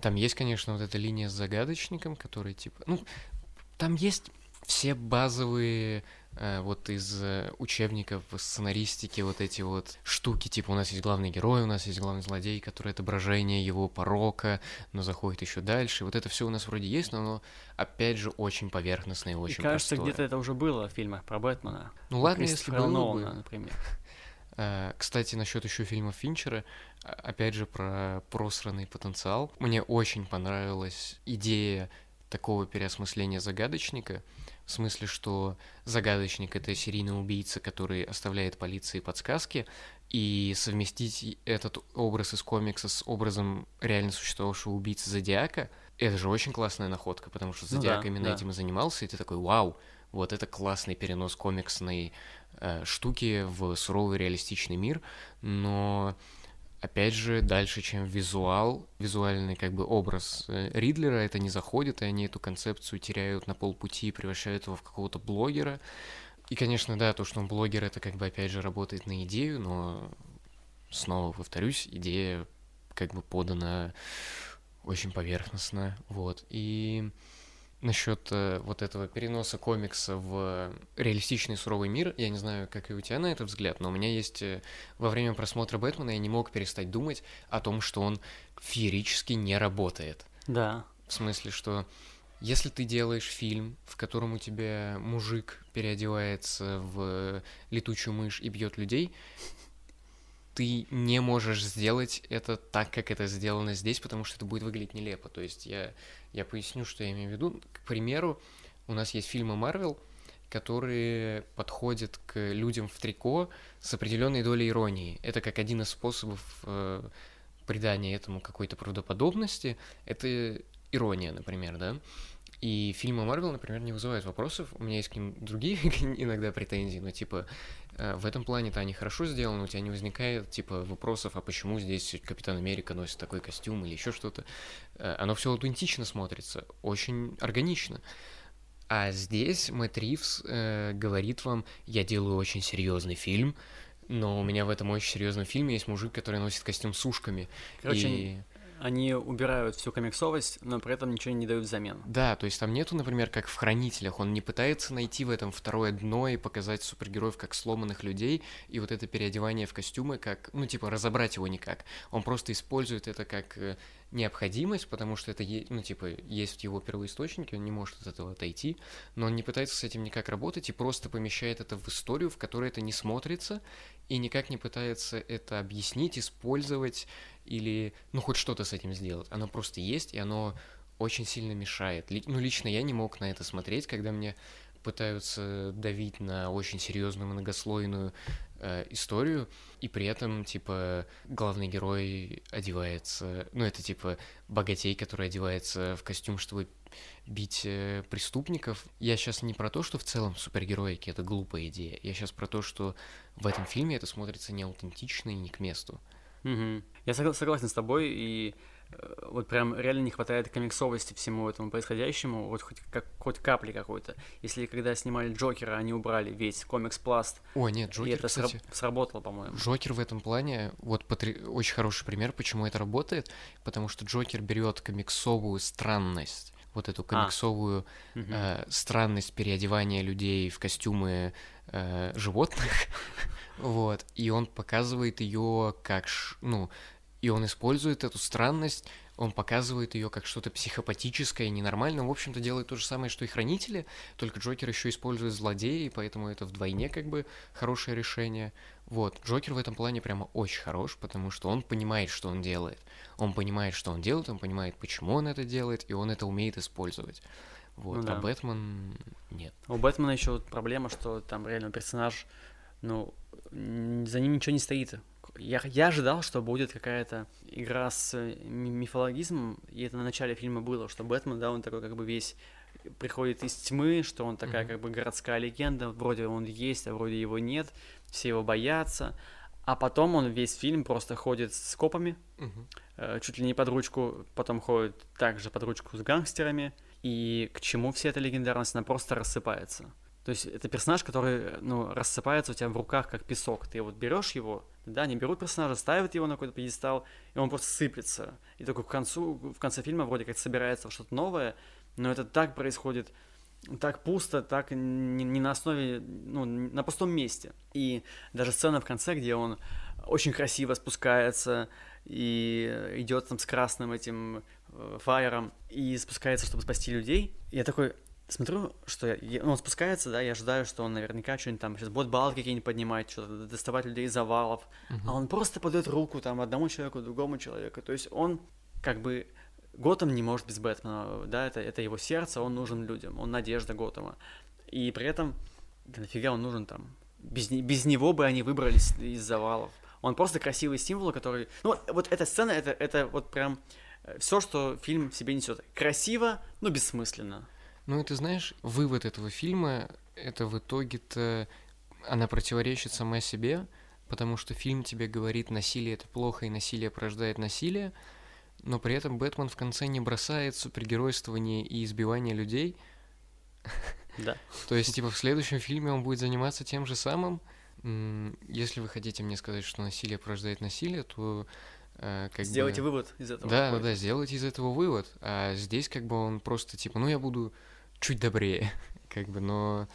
Speaker 2: там есть, конечно, вот эта линия с загадочником, который, типа, ну, там есть все базовые вот из э, учебников сценаристики вот эти вот штуки, типа у нас есть главный герой, у нас есть главный злодей, который отображение его порока, но заходит еще дальше. Вот это все у нас вроде есть, но оно опять же очень поверхностное и очень
Speaker 1: И кажется, где-то это уже было в фильмах про Бэтмена.
Speaker 2: Ну ладно, если было
Speaker 1: Нолана,
Speaker 2: бы.
Speaker 1: например. [laughs]
Speaker 2: Э, Кстати, насчет еще фильма Финчера, а- опять же про просранный потенциал. Мне очень понравилась идея такого переосмысления загадочника, в смысле, что загадочник это серийный убийца, который оставляет полиции подсказки, и совместить этот образ из комикса с образом реально существовавшего убийцы Зодиака, это же очень классная находка, потому что
Speaker 1: Ну
Speaker 2: Зодиак
Speaker 1: да,
Speaker 2: именно
Speaker 1: да.
Speaker 2: этим и занимался, и ты такой, вау, вот это классный перенос комиксной э, штуки в суровый реалистичный мир, но опять же, дальше, чем визуал, визуальный как бы образ э, Ридлера, это не заходит, и они эту концепцию теряют на полпути и превращают его в какого-то блогера. И, конечно, да, то, что он блогер, это как бы опять же работает на идею, но снова повторюсь, идея как бы подана очень поверхностно, вот. И насчет э, вот этого переноса комикса в реалистичный суровый мир, я не знаю, как и у тебя на этот взгляд, но у меня есть э, во время просмотра Бэтмена я не мог перестать думать о том, что он феерически не работает.
Speaker 1: Да.
Speaker 2: В смысле, что если ты делаешь фильм, в котором у тебя мужик переодевается в летучую мышь и бьет людей, ты не можешь сделать это так, как это сделано здесь, потому что это будет выглядеть нелепо. То есть я, я поясню, что я имею в виду. К примеру, у нас есть фильмы Марвел, которые подходят к людям в трико с определенной долей иронии. Это как один из способов э, придания этому какой-то правдоподобности. Это ирония, например, да. И фильмы Марвел, например, не вызывают вопросов. У меня есть к ним другие [laughs] иногда претензии, но типа в этом плане-то они хорошо сделаны, у тебя не возникает типа вопросов, а почему здесь Капитан Америка носит такой костюм или еще что-то. Э, Оно все аутентично смотрится, очень органично. А здесь Мэтт Ривз э, говорит вам, я делаю очень серьезный фильм, но у меня в этом очень серьезном фильме есть мужик, который носит костюм с ушками.
Speaker 1: Короче,
Speaker 2: и...
Speaker 1: Они убирают всю комиксовость, но при этом ничего не дают взамен.
Speaker 2: Да, то есть там нету, например, как в «Хранителях», он не пытается найти в этом второе дно и показать супергероев как сломанных людей, и вот это переодевание в костюмы как, ну, типа, разобрать его никак. Он просто использует это как э, необходимость, потому что это, ну, типа, есть в его первоисточнике, он не может от этого отойти, но он не пытается с этим никак работать и просто помещает это в историю, в которой это не смотрится, и никак не пытается это объяснить, использовать или, ну, хоть что-то с этим сделать. Оно просто есть, и оно очень сильно мешает. Ну, лично я не мог на это смотреть, когда мне пытаются давить на очень серьезную многослойную э, историю, и при этом, типа, главный герой одевается, ну, это, типа, богатей, который одевается в костюм, чтобы бить э, преступников. Я сейчас не про то, что в целом супергероики — это глупая идея. Я сейчас про то, что в этом фильме это смотрится неаутентично и не к месту.
Speaker 1: Мгм. Я согла- согласен с тобой, и вот прям реально не хватает комиксовости всему этому происходящему, вот хоть, как, хоть капли какой-то. Если когда снимали Джокера, они убрали весь комикс-пласт,
Speaker 2: О, нет,
Speaker 1: и
Speaker 2: Джокер,
Speaker 1: это сра-
Speaker 2: кстати...
Speaker 1: сработало, по-моему.
Speaker 2: Джокер в этом плане, вот потр- очень хороший пример, почему это работает, потому что Джокер берет комиксовую странность, вот эту комиксовую
Speaker 1: Мгм.
Speaker 2: э, странность переодевания людей в костюмы э, животных, [laughs] вот, и он показывает ее как, ну, и он использует эту странность, он показывает ее как что-то психопатическое, ненормальное, в общем-то делает то же самое, что и Хранители, только Джокер еще использует злодея, и поэтому это вдвойне как бы хорошее решение. Вот, Джокер в этом плане прямо очень хорош, потому что он понимает, что он делает. Он понимает, что он делает, он понимает, почему он это делает, и он это умеет использовать. Вот,
Speaker 1: Ну да.
Speaker 2: а Бэтмен нет.
Speaker 1: У Бэтмена еще вот проблема, что там реально персонаж, ну, за ним ничего не стоит. Я, я ожидал, что будет какая-то игра с э, ми- мифологизмом, и это на начале фильма было, что Бэтмен, да, он такой как бы весь приходит из тьмы, что он такая
Speaker 2: Мгм.
Speaker 1: как бы городская легенда, вроде он есть, а вроде его нет, все его боятся, а потом он весь фильм просто ходит с копами, э, чуть ли не под ручку, потом ходит также под ручку с гангстерами, и к чему вся эта легендарность, она просто рассыпается. То есть это персонаж, который, ну, рассыпается у тебя в руках, как песок. Ты вот берешь его, да, они берут персонажа, ставят его на какой-то пьедестал, и он просто сыплется. И только к концу, в конце фильма вроде как собирается что-то новое, но это так происходит, так пусто, так не, не на основе, ну, на пустом месте. И даже сцена в конце, где он очень красиво спускается и идет там с красным этим э, фаером и спускается, чтобы спасти людей. Я такой, смотрю, что я, ну, он спускается, да, я ожидаю, что он наверняка что-нибудь там сейчас будет балки какие-нибудь поднимать, что-то доставать людей из завалов, а он просто подает руку там одному человеку, другому человеку. То есть он как бы Готэм не может без Бэтмена, да, это, это его сердце, он нужен людям, он надежда Готэма. И при этом, да нафига он нужен там? Без, без него бы они выбрались из завалов. Он просто красивый символ, который... Ну, вот- эта сцена, это, это вот прям все, что фильм себе несет. Красиво, но бессмысленно.
Speaker 2: Ну, и ты знаешь, вывод этого фильма, это в итоге-то она противоречит сама себе, потому что фильм тебе говорит, насилие это плохо, и насилие порождает насилие, но при этом Бэтмен в конце не бросает супергеройствование и избивание людей. [laughs]
Speaker 1: Да.
Speaker 2: То есть, типа, в следующем фильме он будет заниматься тем же самым. Если вы хотите мне сказать, что насилие порождает насилие, то э, как
Speaker 1: Сделайте
Speaker 2: бы...
Speaker 1: вывод из этого.
Speaker 2: Да, да, да, сделайте из этого вывод. А здесь как бы он просто типа, ну я буду чуть добрее, [laughs] как бы, но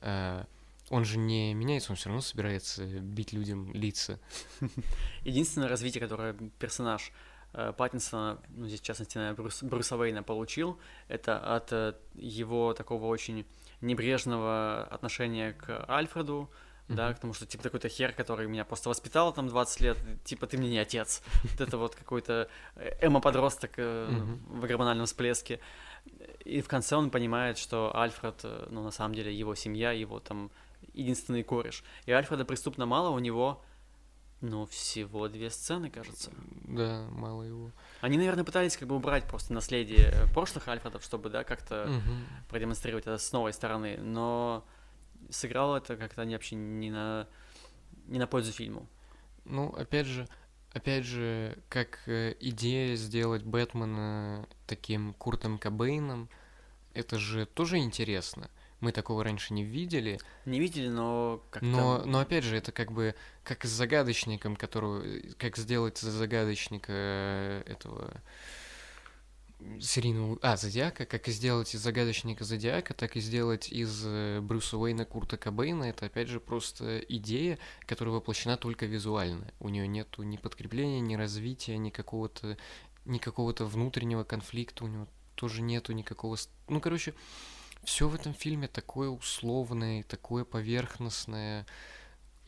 Speaker 2: а, он же не меняется, он все равно собирается бить людям лица. [laughs]
Speaker 1: Единственное развитие, которое персонаж э, Паттинсона, ну, здесь, в частности, наверное, Брюс, Брюса Уэйна получил, это от э, его такого очень небрежного отношения к Альфреду, да,
Speaker 2: Мгм.
Speaker 1: потому что, типа, такой-то хер, который меня просто воспитал там 20 лет, типа, ты мне не отец. [laughs] Вот это вот какой-то э, эмо-подросток э,
Speaker 2: Мгм.
Speaker 1: в гормональном всплеске. И в конце он понимает, что Альфред, э, ну, на самом деле, его семья, его там единственный кореш. И Альфреда преступно мало, у него, ну, всего две сцены, кажется.
Speaker 2: Да, мало его.
Speaker 1: Они, наверное, пытались как бы убрать просто наследие э, прошлых Альфредов, чтобы, да, как-то
Speaker 2: Мгм.
Speaker 1: продемонстрировать это с новой стороны, но сыграло это как-то не вообще не на, не на пользу фильму.
Speaker 2: Ну, опять же, опять же, как э, идея сделать Бэтмена таким Куртом Кобейном, это же тоже интересно. Мы такого раньше не видели,
Speaker 1: Не видели, но как-то...
Speaker 2: Но, но опять же, это как бы как с загадочником, которого, как сделать загадочника э, этого серийного, а, Зодиака, как и сделать из загадочника Зодиака, так и сделать из э, Брюса Уэйна Курта Кобейна, это опять же просто идея, которая воплощена только визуально. У нее нету ни подкрепления, ни развития, ни какого-то, ни какого-то внутреннего конфликта, у него тоже нету никакого... Ну, короче, все в этом фильме такое условное, такое поверхностное.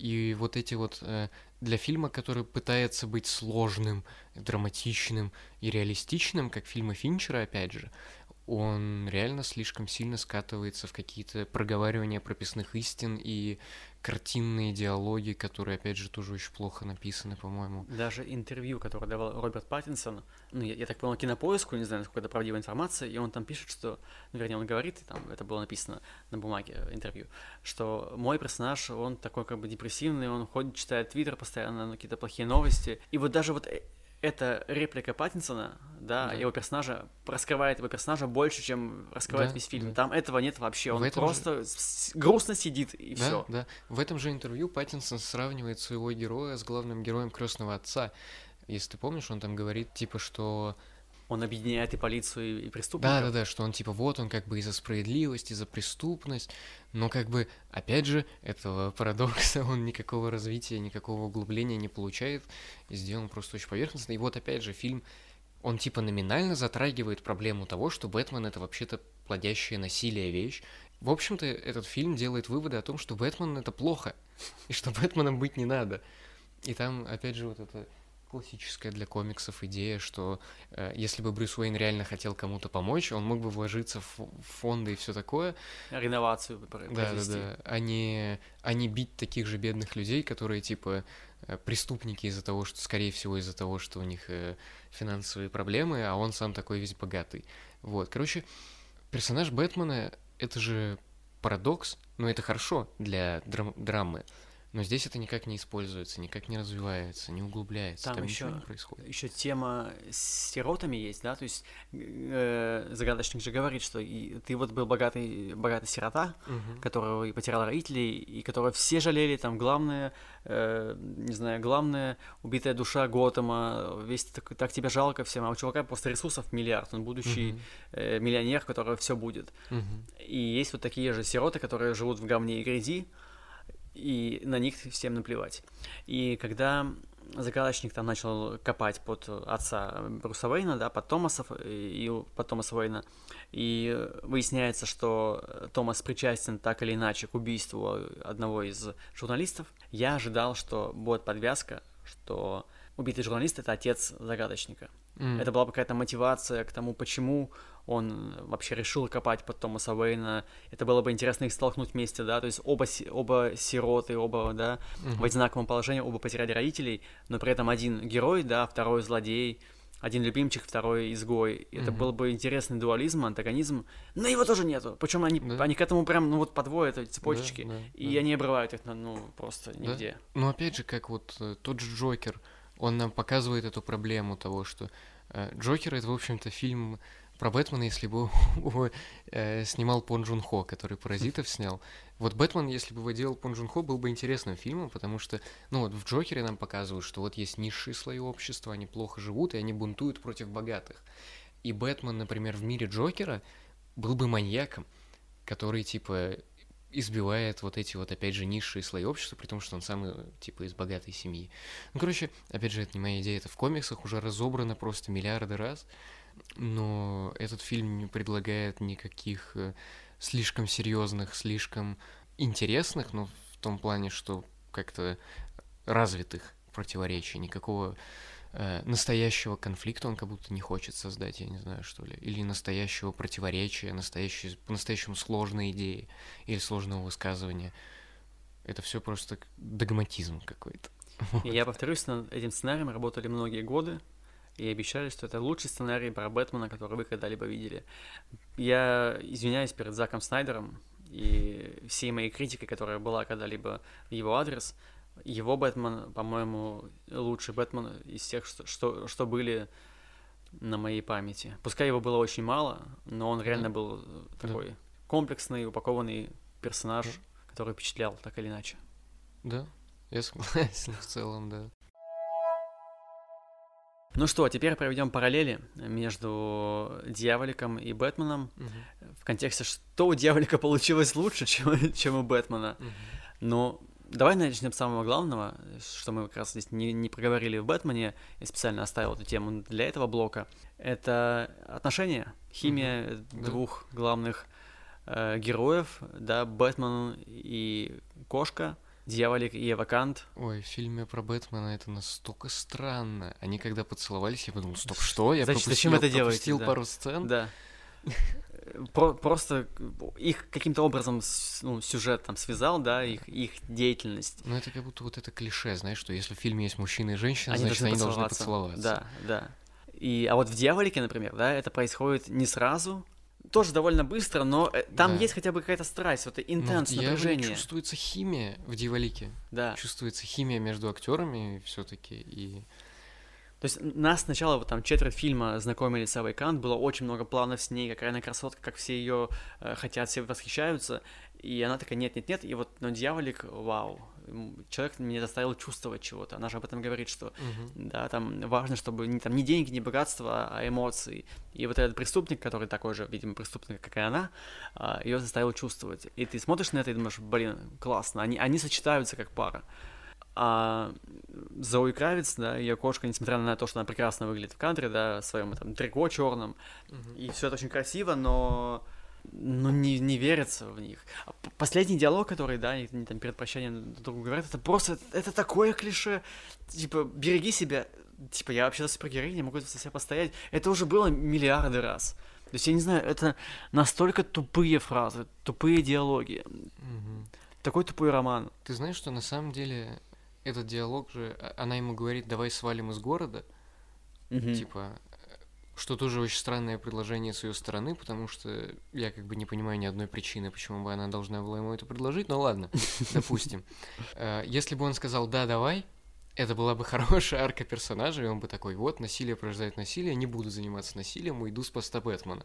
Speaker 2: И вот эти вот э, для фильма, который пытается быть сложным, драматичным и реалистичным, как фильмы Финчера, опять же, он реально слишком сильно скатывается в какие-то проговаривания прописных истин и картинные диалоги, которые, опять же, тоже очень плохо написаны, по-моему.
Speaker 1: Даже интервью, которое давал Роберт Паттинсон, ну, я, я так понял, кинопоиску, не знаю, насколько это правдивая информация, и он там пишет, что, ну, вернее, он говорит, и там это было написано на бумаге э, интервью, что мой персонаж, он такой как бы депрессивный, он ходит, читает твиттер постоянно, ну, какие-то плохие новости, и вот даже вот э- эта реплика Паттинсона, да,
Speaker 2: Да.
Speaker 1: его персонажа, раскрывает его персонажа больше, чем раскрывает
Speaker 2: Да,
Speaker 1: весь фильм.
Speaker 2: да.
Speaker 1: Там этого нет вообще, он
Speaker 2: же-
Speaker 1: просто с- грустно сидит, и
Speaker 2: да,
Speaker 1: все.
Speaker 2: да. В этом же интервью Паттинсон сравнивает своего героя с главным героем крестного отца. Если ты помнишь, он там говорит, типа, что
Speaker 1: Он объединяет и полицию, и- преступников.
Speaker 2: Да, да, да, что он типа вот он как бы и за справедливость, и за преступность, но как бы опять же этого [laughs] парадокса он никакого развития, никакого углубления не получает, и сделан просто очень поверхностно. И вот опять же фильм, он типа номинально затрагивает проблему того, что Бэтмен это вообще-то плодящее насилие вещь. В общем-то, этот фильм делает выводы о том, что Бэтмен это плохо, [laughs] и что Бэтменом быть не надо. И там, опять же, вот это классическая для комиксов идея, что э, если бы Брюс Уэйн реально хотел кому-то помочь, он мог бы вложиться в фо- в фонды и все такое,
Speaker 1: Реновацию про-
Speaker 2: да, да, да, а не, а не бить таких же бедных людей, которые типа э, преступники из-за того, что, скорее всего, из-за того, что у них э, финансовые проблемы, а он сам такой весь богатый. Вот, короче, персонаж Бэтмена это же парадокс, но это хорошо для драм- драмы. Но здесь это никак не используется, никак не развивается, не углубляется,
Speaker 1: Там
Speaker 2: там,
Speaker 1: еще
Speaker 2: ничего не происходит.
Speaker 1: Еще тема с сиротами есть, да, то есть э, загадочник же говорит, что и ты вот был богатый, богатый сирота,
Speaker 2: Мгм.
Speaker 1: которого и потерял родителей, и которого все жалели, там, главное, э, не знаю, главная убитая душа Готэма, весь так, так тебя жалко всем, а у чувака просто ресурсов миллиард, он будущий
Speaker 2: Мгм.
Speaker 1: э, миллионер, которого все будет.
Speaker 2: Мгм.
Speaker 1: И есть вот такие же сироты, которые живут в говне и грязи, и на них всем наплевать. И когда загадочник там начал копать под отца Бруса Уэйна, да, под Томасов и под Томаса Уэйна, и выясняется, что Томас причастен так или иначе к убийству одного из журналистов. Я ожидал, что будет подвязка, что убитый журналист — это отец загадочника. Mm. Это была бы какая-то мотивация к тому, почему он вообще решил копать под Томаса Уэйна. Это было бы интересно их столкнуть вместе, да, то есть оба, оба сироты, оба, да, mm-hmm. в одинаковом положении, оба потеряли родителей, но при этом один герой, да, второй злодей, один любимчик, второй изгой. Это mm-hmm. был бы интересный дуализм, антагонизм, но его тоже нету. Причем они, да. они к этому прям, ну вот подводят эти цепочечки, да, да, и да. они обрывают их, ну, просто нигде.
Speaker 2: Да. Ну, опять же, как вот э, тот же Джокер, он нам показывает эту проблему того, что э, Джокер это, в общем-то, фильм про Бэтмена, если бы [laughs] его э, снимал Пон Джун Хо, который «Паразитов» снял. Вот Бэтмен, если бы его делал Пон Джун Хо, был бы интересным фильмом, потому что, ну вот в Джокере нам показывают, что вот есть низшие слои общества, они плохо живут, и они бунтуют против богатых. И Бэтмен, например, в мире Джокера был бы маньяком, который, типа, избивает вот эти вот, опять же, низшие слои общества, при том, что он самый, типа, из богатой семьи. Ну, короче, опять же, это не моя идея, это в комиксах уже разобрано просто миллиарды раз, но этот фильм не предлагает никаких э, слишком серьезных, слишком интересных, но в том плане, что как-то развитых противоречий, никакого э, настоящего конфликта он как будто не хочет создать, я не знаю, что ли, или настоящего противоречия, настоящей, по-настоящему сложной идеи или сложного высказывания. Это все просто догматизм какой-то. [laughs]
Speaker 1: я повторюсь, над этим сценарием работали многие годы, и обещали, что это лучший сценарий про Бэтмена, который вы когда-либо видели. Я извиняюсь перед Заком Снайдером и всей моей критикой, которая была когда-либо в его адрес. Его Бэтмен, по-моему, лучший Бэтмен из тех, что, что, что были на моей памяти. Пускай его было очень мало, но он реально был такой да. комплексный, упакованный персонаж, да. который впечатлял так или иначе.
Speaker 2: Да, я согласен в целом, да.
Speaker 1: Ну что, теперь проведем параллели между Дьяволиком и Бэтменом угу. в контексте, что у Дьяволика получилось лучше, чем, чем у Бэтмена. Угу. Но давай начнем с самого главного, что мы как раз здесь не, не проговорили в Бэтмене, я специально оставил эту тему для этого блока. Это отношения, химия угу. двух да. главных э, героев, да, Бэтмен и кошка — Дьяволик и Эвакант.
Speaker 2: Ой, в фильме про Бэтмена это настолько странно. Они когда поцеловались, я подумал, стоп, что? Я
Speaker 1: Значит, пропустил, зачем это делаете?
Speaker 2: пропустил да. пару сцен.
Speaker 1: Да. [laughs] Про просто их каким-то образом ну, сюжет там связал, да, их, их деятельность.
Speaker 2: Ну, это как будто вот это клише, знаешь, что если в фильме есть мужчина и женщина, они значит, они должны поцеловаться.
Speaker 1: Да, да. И, а вот в «Дьяволике», например, да, это происходит не сразу, тоже довольно быстро, но э, там да. есть хотя бы какая-то страсть, вот интенс, ну, напряжение.
Speaker 2: Чувствуется химия в Дьяволике.
Speaker 1: Да.
Speaker 2: Чувствуется химия между актерами все-таки и.
Speaker 1: То есть нас сначала вот там четверть фильма знакомили с Авой Кант, было очень много планов с ней, какая она красотка, как все ее э, хотят, все восхищаются, и она такая нет-нет-нет, и вот, но Дьяволик, вау, человек меня заставил чувствовать чего-то. Она же об этом говорит, что uh-huh. да, там важно, чтобы не, там, не деньги, не богатство, а эмоции. И вот этот преступник, который такой же, видимо, преступник, как и она, а, ее заставил чувствовать. И ты смотришь на это и думаешь, блин, классно, они, они сочетаются как пара. А Зои Кравец, да, ее кошка, несмотря на то, что она прекрасно выглядит в кадре, да, в своем там трико черном, uh-huh. и все это очень красиво, но ну, не, не верится в них. А последний диалог, который, да, они, там перед прощанием друг другу говорят, это просто, это такое клише, типа, береги себя, типа, я вообще-то супергерой, не могу за себя постоять. Это уже было миллиарды раз. То есть, я не знаю, это настолько тупые фразы, тупые диалоги. Угу. Такой тупой роман.
Speaker 2: Ты знаешь, что на самом деле этот диалог же, а, она ему говорит, давай свалим из города, угу. типа, что тоже очень странное предложение с ее стороны, потому что я как бы не понимаю ни одной причины, почему бы она должна была ему это предложить. Но ладно, [laughs] допустим. Э, если бы он сказал «да, давай», это была бы [laughs] хорошая арка персонажа, и он бы такой, вот, насилие порождает насилие, не буду заниматься насилием, уйду с поста Бэтмена.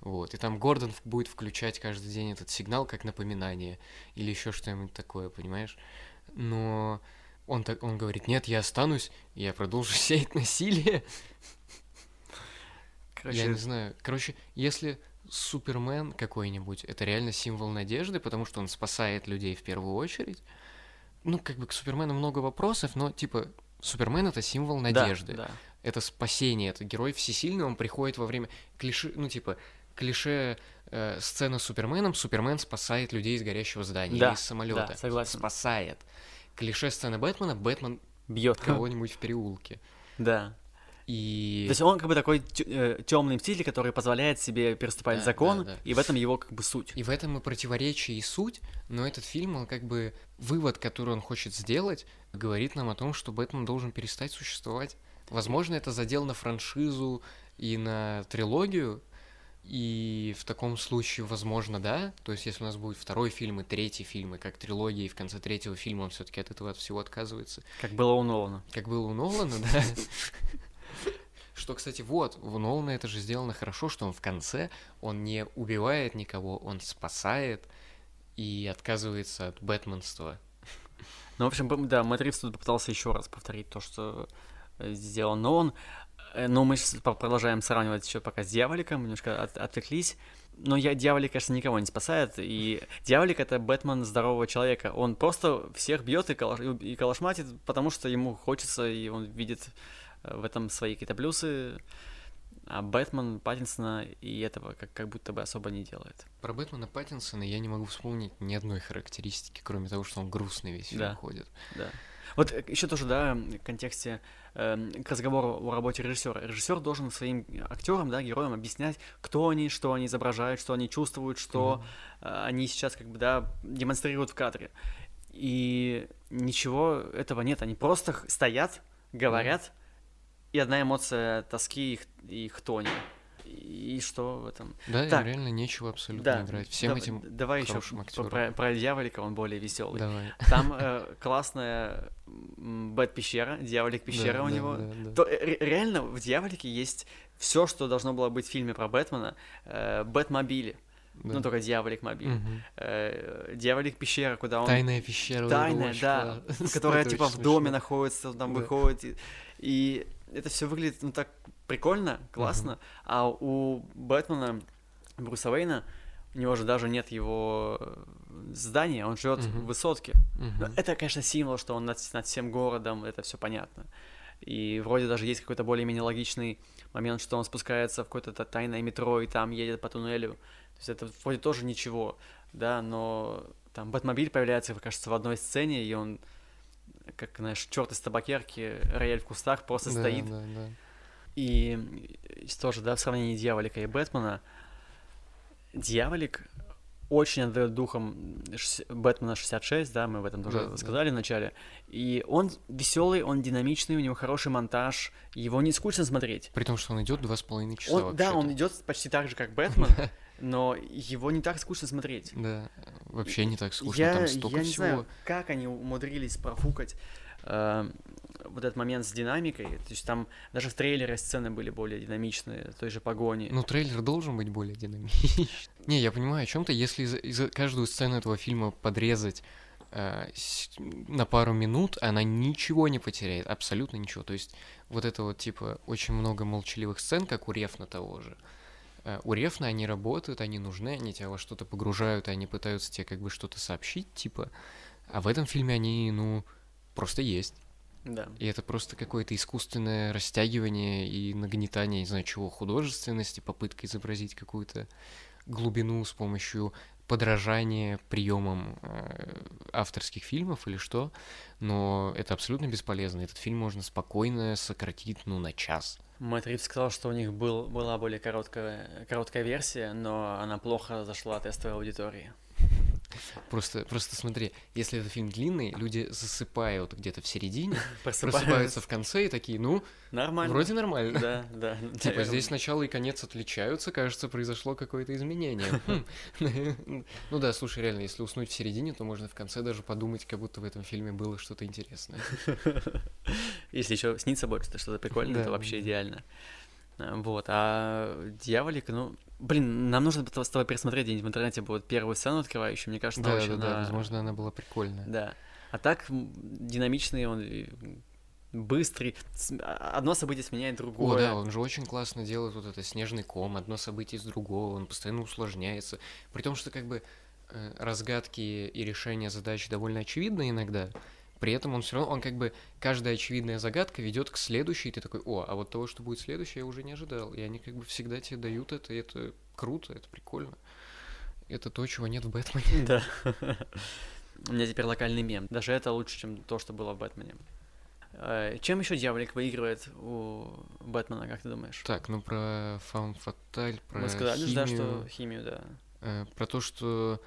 Speaker 2: Вот, и там Гордон будет включать каждый день этот сигнал как напоминание или еще что-нибудь такое, понимаешь? Но он, так, он говорит, нет, я останусь, я продолжу [laughs] сеять насилие. Короче... Я не знаю. Короче, если Супермен какой-нибудь, это реально символ надежды, потому что он спасает людей в первую очередь. Ну, как бы к Супермену много вопросов, но, типа, Супермен это символ
Speaker 1: Да,
Speaker 2: надежды.
Speaker 1: Да,
Speaker 2: это спасение, это герой всесильный, он приходит во время клише, ну типа клише э, сцена с Суперменом, Супермен спасает людей из горящего здания
Speaker 1: Да,
Speaker 2: или из самолета.
Speaker 1: да, согласен.
Speaker 2: Спасает. Клише сцены Бэтмена, Бэтмен
Speaker 1: бьет
Speaker 2: кого-нибудь в переулке.
Speaker 1: Да.
Speaker 2: И
Speaker 1: То есть он как бы такой темный мститель, который позволяет себе переступать
Speaker 2: Да,
Speaker 1: закон,
Speaker 2: да, да.
Speaker 1: и в этом его как бы суть.
Speaker 2: И в этом и противоречие, и суть, но этот фильм, он как бы вывод, который он хочет сделать, говорит нам о том, что Бэтмен должен перестать существовать. Возможно, это задел на франшизу и на трилогию, и в таком случае, возможно, да. То есть, если у нас будет второй фильм и третий фильм, и как трилогия, и в конце третьего фильма он все-таки от этого от всего отказывается.
Speaker 1: Как было у Нолана.
Speaker 2: Как было у Нолана, да. Что, кстати, вот, у Нолана это же сделано хорошо, что он в конце, он не убивает никого, он спасает и отказывается от бэтменства.
Speaker 1: Ну, в общем, да, Матрикс тут попытался еще раз повторить то, что э, сделал Нолан. Э, Но мы сейчас продолжаем сравнивать еще пока с Дьяволиком, немножко от- отвлеклись. Но я, Дьяволик, конечно, никого не спасает. И Дьяволик — это Бэтмен здорового человека. Он просто всех бьет и, калаш- и калашматит, потому что ему хочется, и он видит э, в этом свои какие-то плюсы. А Бэтмен Паттинсона и этого как, как будто бы особо не делает.
Speaker 2: Про Бэтмена Паттинсона я не могу вспомнить ни одной характеристики, кроме того, что он грустный весь
Speaker 1: Да.
Speaker 2: ходит.
Speaker 1: Да. Вот еще тоже, да, в контексте эм, к разговору о работе режиссера. Режиссер должен своим актерам, да, героям объяснять, кто они, что они изображают, что они чувствуют, что э, они сейчас как бы, да, демонстрируют в кадре. И ничего этого нет. Они просто стоят, говорят, и одна эмоция тоски их, и хтони. И что в этом?
Speaker 2: Да,
Speaker 1: Так.
Speaker 2: реально нечего абсолютно
Speaker 1: Да,
Speaker 2: играть. Всем
Speaker 1: дав-
Speaker 2: этим
Speaker 1: давай еще
Speaker 2: актерам.
Speaker 1: про, про дьяволика, он более веселый.
Speaker 2: давай.
Speaker 1: Там э, [laughs] классная Бэт-пещера, дьяволик пещера
Speaker 2: Да,
Speaker 1: у
Speaker 2: да,
Speaker 1: него.
Speaker 2: да, да.
Speaker 1: То, э, ре- реально в дьяволике есть все, что должно было быть в фильме про Бэтмена. Э, Бэтмобили.
Speaker 2: Да.
Speaker 1: Ну, только дьяволик мобиль. Э, дьяволик пещера, куда он.
Speaker 2: Тайная пещера.
Speaker 1: Тайная, да. [laughs] Которая типа в доме находится, там
Speaker 2: Да.
Speaker 1: выходит. И это все выглядит ну так прикольно, классно. А у Бэтмена, Брюса Уэйна, у него же даже нет его э, здания, он живет в
Speaker 2: Мгм.
Speaker 1: высотке. Ну, Это, конечно, символ, что он над, над всем городом, это все понятно. И вроде даже есть какой-то более-менее логичный момент, что он спускается в какое-то та- тайное метро и там едет по туннелю. То есть это вроде тоже ничего, да, но там Бэтмобиль появляется, кажется, в одной сцене, и он, как, знаешь, черт из табакерки, рояль в кустах, просто
Speaker 2: Да,
Speaker 1: стоит.
Speaker 2: да, да.
Speaker 1: И э, тоже, да, в сравнении Дьяволика и Бэтмена, Дьяволик очень отдает духом Бэтмена 66, да, мы об этом тоже
Speaker 2: Да, да.
Speaker 1: сказали в начале. И он веселый, он динамичный, у него хороший монтаж, его не скучно смотреть.
Speaker 2: При том, что он идет два с половиной часа
Speaker 1: Он, да, он идет почти так же, как [laughs] Бэтмен, но его не так скучно смотреть.
Speaker 2: Да, вообще не так скучно,
Speaker 1: я,
Speaker 2: там столько
Speaker 1: я не
Speaker 2: всего.
Speaker 1: знаю, как они умудрились профукать э, вот этот момент с динамикой. То есть там даже в трейлере сцены были более динамичные, той же погони.
Speaker 2: Ну, трейлер должен быть более динамичный. [laughs] Не, я понимаю о чем то Если из, каждую сцену этого фильма подрезать э, на пару минут, она ничего не потеряет, абсолютно ничего. То есть вот это вот, типа, очень много молчаливых сцен, как у Рефна того же. Э, У Рефна они работают, они нужны, они тебя во что-то погружают, и они пытаются тебе как бы что-то сообщить, типа. А в этом фильме они, ну, просто есть.
Speaker 1: Да.
Speaker 2: И это просто какое-то искусственное растягивание и нагнетание, не знаю чего, художественности, попытка изобразить какую-то глубину с помощью подражания приемам э, авторских фильмов или что, но это абсолютно бесполезно. Этот фильм можно спокойно сократить, ну, на час.
Speaker 1: Мэтт Ривз сказал, что у них был, была более короткая, короткая версия, но она плохо зашла тестовой аудитории.
Speaker 2: Просто, просто смотри, если этот фильм длинный, люди засыпают где-то в середине, [laughs]
Speaker 1: Просыпаются.
Speaker 2: в конце и такие, ну,
Speaker 1: Нормально.
Speaker 2: вроде нормально.
Speaker 1: Да, да. [laughs]
Speaker 2: Типа
Speaker 1: наверное.
Speaker 2: здесь начало и конец отличаются, кажется, произошло какое-то изменение. [laughs] Хм. Ну да, слушай, реально, если уснуть в середине, то можно в конце даже подумать, как будто в этом фильме было что-то интересное.
Speaker 1: Если еще снится больше, то что-то прикольное,
Speaker 2: Да,
Speaker 1: это
Speaker 2: да,
Speaker 1: вообще
Speaker 2: да.
Speaker 1: идеально. А, Вот, а Дьяволик, ну, блин, нам нужно с тобой пересмотреть где-нибудь в интернете будет первую сцену открывающую, мне кажется,
Speaker 2: Да,
Speaker 1: очень
Speaker 2: да, да,
Speaker 1: на-
Speaker 2: возможно, она была прикольная.
Speaker 1: Да. А так динамичный он, быстрый. А- Одно событие сменяет
Speaker 2: О,
Speaker 1: другое.
Speaker 2: да, он же очень классно делает вот это снежный ком, одно событие из другого, он постоянно усложняется. При том, что как бы э, разгадки и решения задач довольно очевидны иногда, при этом он все равно, он как бы, каждая очевидная загадка ведет к следующей, и ты такой, о, а вот того, что будет следующее, я уже не ожидал. И они как бы всегда тебе дают это, и это круто, это прикольно. Это то, чего нет в Бэтмене.
Speaker 1: Да. [laughs] У меня теперь локальный мем. Даже это лучше, чем то, что было в Бэтмене. Э, Чем еще дьяволик выигрывает у Бэтмена, как ты думаешь?
Speaker 2: Так, ну про Фам Фаталь, про
Speaker 1: Мы сказали, же, да,
Speaker 2: химию,
Speaker 1: что химию, да.
Speaker 2: э, про то, что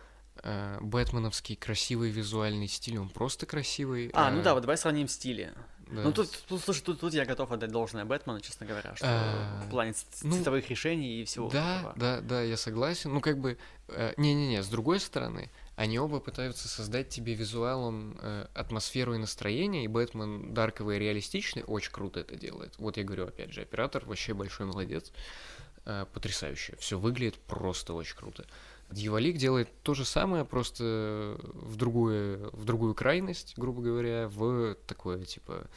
Speaker 2: э, бэтменовский красивый визуальный стиль, он просто красивый.
Speaker 1: А, ну да, вот давай сравним стили.
Speaker 2: да.
Speaker 1: Ну тут, тут, слушай, тут, тут я готов отдать должное Бэтмену, честно говоря, что
Speaker 2: А,
Speaker 1: в плане
Speaker 2: ну,
Speaker 1: цветовых решений и всего
Speaker 2: Да,
Speaker 1: этого.
Speaker 2: да, да, я согласен. Ну, как бы, э, не-не-не, с другой стороны, они оба пытаются создать тебе визуалом э, атмосферу и настроение, и Бэтмен дарковый и реалистичный очень круто это делает. Вот я говорю, опять же, оператор вообще большой молодец, э, потрясающе. Все выглядит просто очень круто. Дьяволик делает то же самое, просто в другую, в другую крайность, грубо говоря, в такое, типа,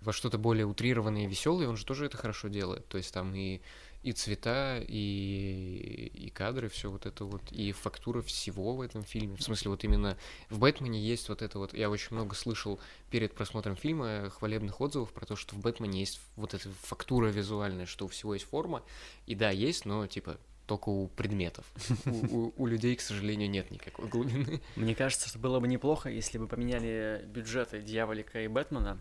Speaker 2: во что-то более утрированное и веселое, он же тоже это хорошо делает. То есть там и, и цвета, и, и кадры, все вот это вот, и фактура всего в этом фильме. В смысле, вот именно в Бэтмене есть вот это вот, я очень много слышал перед просмотром фильма хвалебных отзывов про то, что в Бэтмене есть вот эта фактура визуальная, что у всего есть форма. И да, есть, но типа только у предметов. У, у- у людей, к сожалению, нет никакой глубины.
Speaker 1: Мне кажется, что было бы неплохо, если бы поменяли бюджеты Дьяволика и Бэтмена.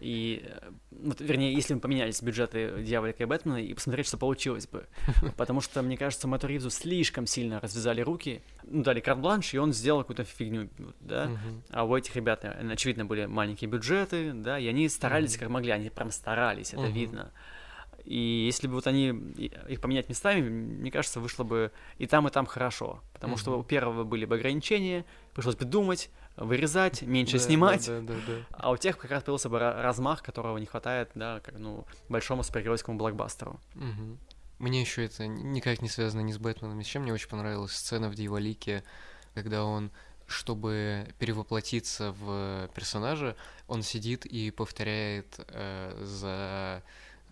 Speaker 1: И, э, ну, т- вернее, если бы поменялись бюджеты Дьяволика и Бэтмена, и посмотреть, что получилось бы. Потому что, мне кажется, Мэтту Ривзу слишком сильно развязали руки, ну, дали карт-бланш, и он сделал какую-то фигню, да? А у этих ребят, очевидно, были маленькие бюджеты, да, и они старались как могли, они прям старались, это видно. И если бы вот они их поменять местами, мне кажется, вышло бы и там, и там хорошо. Потому что
Speaker 2: Мгм.
Speaker 1: у первого были бы ограничения, пришлось бы думать, вырезать, меньше
Speaker 2: Да,
Speaker 1: снимать.
Speaker 2: Да, да, да, да.
Speaker 1: А у тех как раз появился бы ра- размах, которого не хватает, да, как, ну, большому супергеройскому блокбастеру.
Speaker 2: Мгм. Мне еще это никак не связано ни с Бэтменом, ни с чем. Мне очень понравилась сцена в Дьяволике, когда он, чтобы перевоплотиться в персонажа, он сидит и повторяет э, за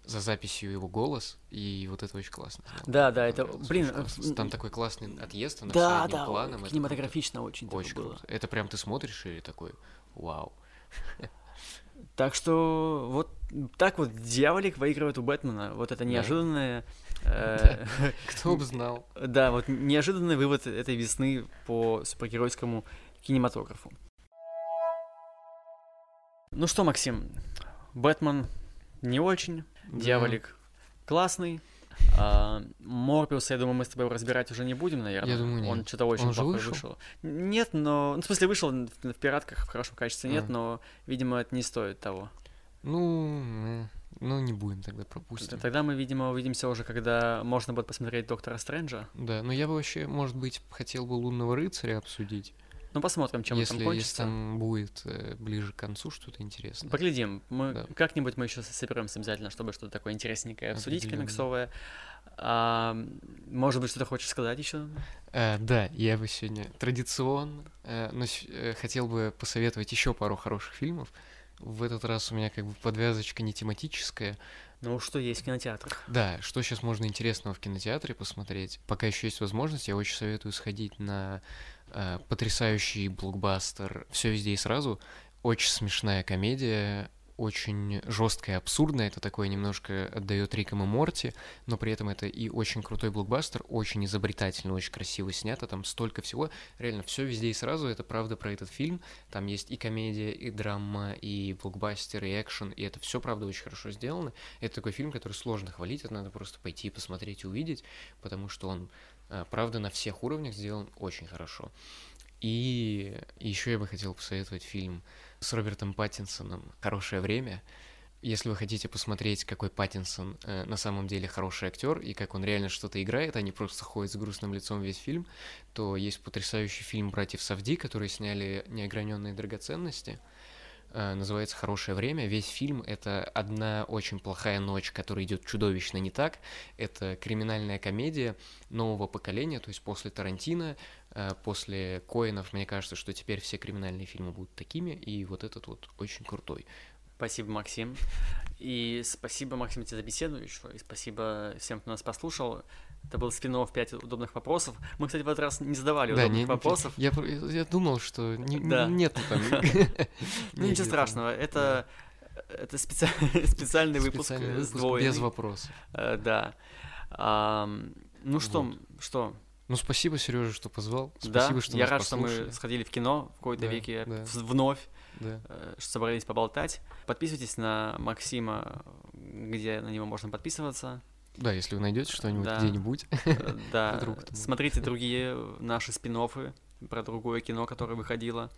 Speaker 2: за записью его голос, и вот это очень классно.
Speaker 1: Да, да, это, блин,
Speaker 2: очень классно. Там такой классный отъезд, она
Speaker 1: Да, да,
Speaker 2: планом. это
Speaker 1: кинематографично очень,
Speaker 2: Очень
Speaker 1: такое было.
Speaker 2: круто. Это прям ты смотришь и такой, вау.
Speaker 1: Так что вот так вот Дьяволик выигрывает у Бэтмена. Вот это неожиданное... [laughs] э,
Speaker 2: Кто бы знал.
Speaker 1: Да, вот неожиданный вывод этой весны по супергеройскому кинематографу. Ну что, Максим, Бэтмен не очень,
Speaker 2: Да.
Speaker 1: Дьяволик классный. а, Морбиуса, я думаю, мы с тобой разбирать уже не будем, наверное.
Speaker 2: Я думаю,
Speaker 1: Он
Speaker 2: нет.
Speaker 1: что-то очень
Speaker 2: Он
Speaker 1: плохой
Speaker 2: вышел?
Speaker 1: вышел. Нет, но... Ну, в смысле, вышел в в пиратках в хорошем качестве, нет,
Speaker 2: А.
Speaker 1: но, видимо, это не стоит того.
Speaker 2: Ну, ну не будем тогда пропустим.
Speaker 1: Тогда мы, видимо, увидимся уже, когда можно будет посмотреть Доктора Стрэнджа.
Speaker 2: Да, но я бы вообще, может быть, хотел бы Лунного рыцаря обсудить.
Speaker 1: Ну, посмотрим, чем
Speaker 2: если,
Speaker 1: это там
Speaker 2: если
Speaker 1: кончится.
Speaker 2: там будет э, ближе к концу что-то интересное.
Speaker 1: Поглядим. Мы
Speaker 2: Да.
Speaker 1: как-нибудь мы еще соберемся обязательно, чтобы что-то такое интересненькое обсудить комиксовое. А, может быть, что-то хочешь сказать еще?
Speaker 2: Э, да, я бы сегодня традиционно, э, но с- э, хотел бы посоветовать еще пару хороших фильмов. В этот раз у меня как бы подвязочка не тематическая.
Speaker 1: Ну, что есть в кинотеатрах?
Speaker 2: Да, что сейчас можно интересного в кинотеатре посмотреть? Пока еще есть возможность, я очень советую сходить на э, потрясающий блокбастер Все везде и сразу. Очень смешная комедия, очень жесткая, абсурдная. Это такое немножко отдает Риком и Морти, но при этом это и очень крутой блокбастер, очень изобретательно, очень красиво снято. Там столько всего. Реально, все везде и сразу. Это правда про этот фильм. Там есть и комедия, и драма, и блокбастер, и экшен. И это все, правда, очень хорошо сделано. Это такой фильм, который сложно хвалить, это надо просто пойти посмотреть и увидеть, потому что он, правда, на всех уровнях сделан очень хорошо. И еще я бы хотел посоветовать фильм с Робертом Паттинсоном «Хорошее время». Если вы хотите посмотреть, какой Паттинсон э, на самом деле хороший актер и как он реально что-то играет, а не просто ходит с грустным лицом весь фильм, то есть потрясающий фильм «Братьев Савди», которые сняли «Неограненные драгоценности». Э, называется «Хорошее время». Весь фильм — это одна очень плохая ночь, которая идет чудовищно не так. Это криминальная комедия нового поколения, то есть после Тарантино, э, после Коинов, мне кажется, что теперь все криминальные фильмы будут такими, и вот этот вот очень крутой.
Speaker 1: Спасибо, Максим. И спасибо, Максим, тебе за беседу еще. И спасибо всем, кто нас послушал. Это был спин 5 удобных вопросов. Мы, кстати, в этот раз не задавали
Speaker 2: Да,
Speaker 1: удобных
Speaker 2: не-
Speaker 1: вопросов.
Speaker 2: Я, я думал, что не-
Speaker 1: Да.
Speaker 2: нет там. [laughs]
Speaker 1: Ну, ничего страшного. Это, это специ- [laughs] специальный выпуск с
Speaker 2: выпуск без вопросов.
Speaker 1: Да. Ам, Ну что, что?
Speaker 2: Ну, спасибо, Сережа, что позвал.
Speaker 1: Да,
Speaker 2: Спасибо, что
Speaker 1: я рад, что мы сходили в кино в какой-то
Speaker 2: Да,
Speaker 1: веке
Speaker 2: да.
Speaker 1: вновь.
Speaker 2: Да.
Speaker 1: э, что собрались поболтать. Подписывайтесь на Максима, где на него можно подписываться.
Speaker 2: Да, если вы найдете что-нибудь
Speaker 1: Да.
Speaker 2: где-нибудь.
Speaker 1: Э, Да, [laughs] смотрите другие наши спин про другое кино, которое выходило.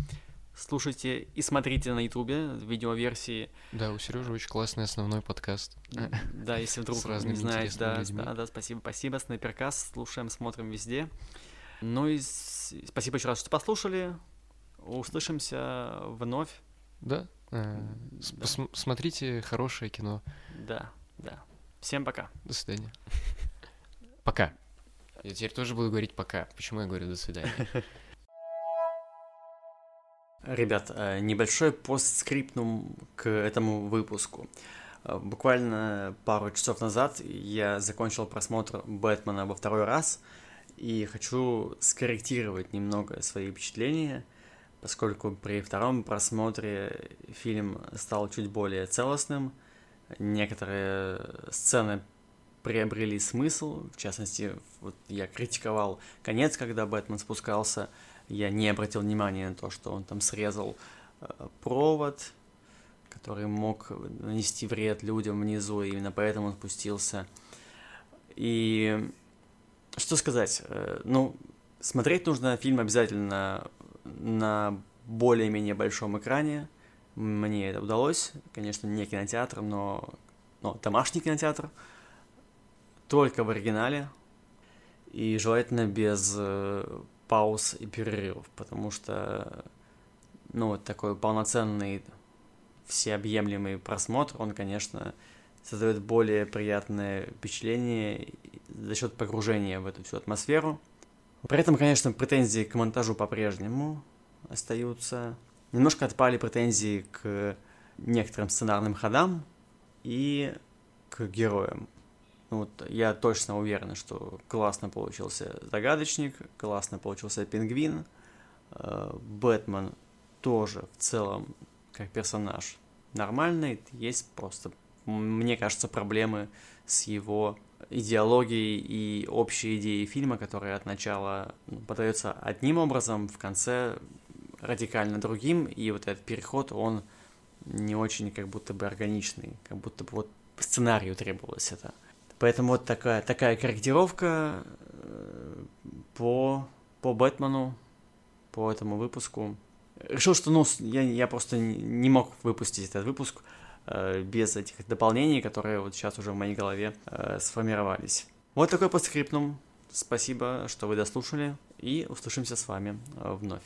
Speaker 1: Слушайте и смотрите на Ютубе видеоверсии.
Speaker 2: Да, у Сережи очень классный основной подкаст.
Speaker 1: Да, если [laughs] вдруг
Speaker 2: С
Speaker 1: не
Speaker 2: интересными
Speaker 1: да,
Speaker 2: людьми.
Speaker 1: да, да, спасибо, спасибо, Снайперкаст, слушаем, смотрим везде. Ну и спасибо еще раз, что послушали. Услышимся вновь.
Speaker 2: Да. э,
Speaker 1: Да.
Speaker 2: Смотрите хорошее кино.
Speaker 1: Да, да. Всем пока.
Speaker 2: До свидания. Пока. Я теперь тоже буду говорить пока. Почему я говорю до свидания?
Speaker 1: Ребят, э, небольшой постскриптум к этому выпуску. Э, Буквально пару часов назад я закончил просмотр Бэтмена во второй раз и хочу скорректировать немного свои впечатления, поскольку при втором просмотре фильм стал чуть более целостным, некоторые сцены приобрели смысл, в частности, вот я критиковал конец, когда Бэтмен спускался, я не обратил внимания на то, что он там срезал э, провод, который мог нанести вред людям внизу, и именно поэтому он спустился. И что сказать? Э, Ну, смотреть нужно фильм обязательно на более-менее большом экране. Мне это удалось. Конечно, не кинотеатр, но, но домашний кинотеатр. Только в оригинале. И желательно без э, пауз и перерывов, потому что, ну, такой полноценный, всеобъемлемый просмотр, он, конечно, создает более приятное впечатление за счет погружения в эту всю атмосферу. При этом, конечно, претензии к монтажу по-прежнему остаются. Немножко отпали претензии к некоторым сценарным ходам и к героям. Ну вот я точно уверен, что классно получился загадочник, классно получился пингвин. Э, Бэтмен тоже в целом как персонаж нормальный. Есть просто, мне кажется, проблемы с его идеологией и общей идеей фильма, которая от начала ну, подается одним образом, в конце радикально другим, и вот этот переход, он не очень как будто бы органичный, как будто бы вот по сценарию требовалось это. Поэтому вот такая, такая корректировка э, по, по Бэтмену, по этому выпуску. Решил, что ну, я, я просто не мог выпустить этот выпуск э, без этих дополнений, которые вот сейчас уже в моей голове э, сформировались. Вот такой подскриптум. Спасибо, что вы дослушали, и услышимся с вами э, вновь.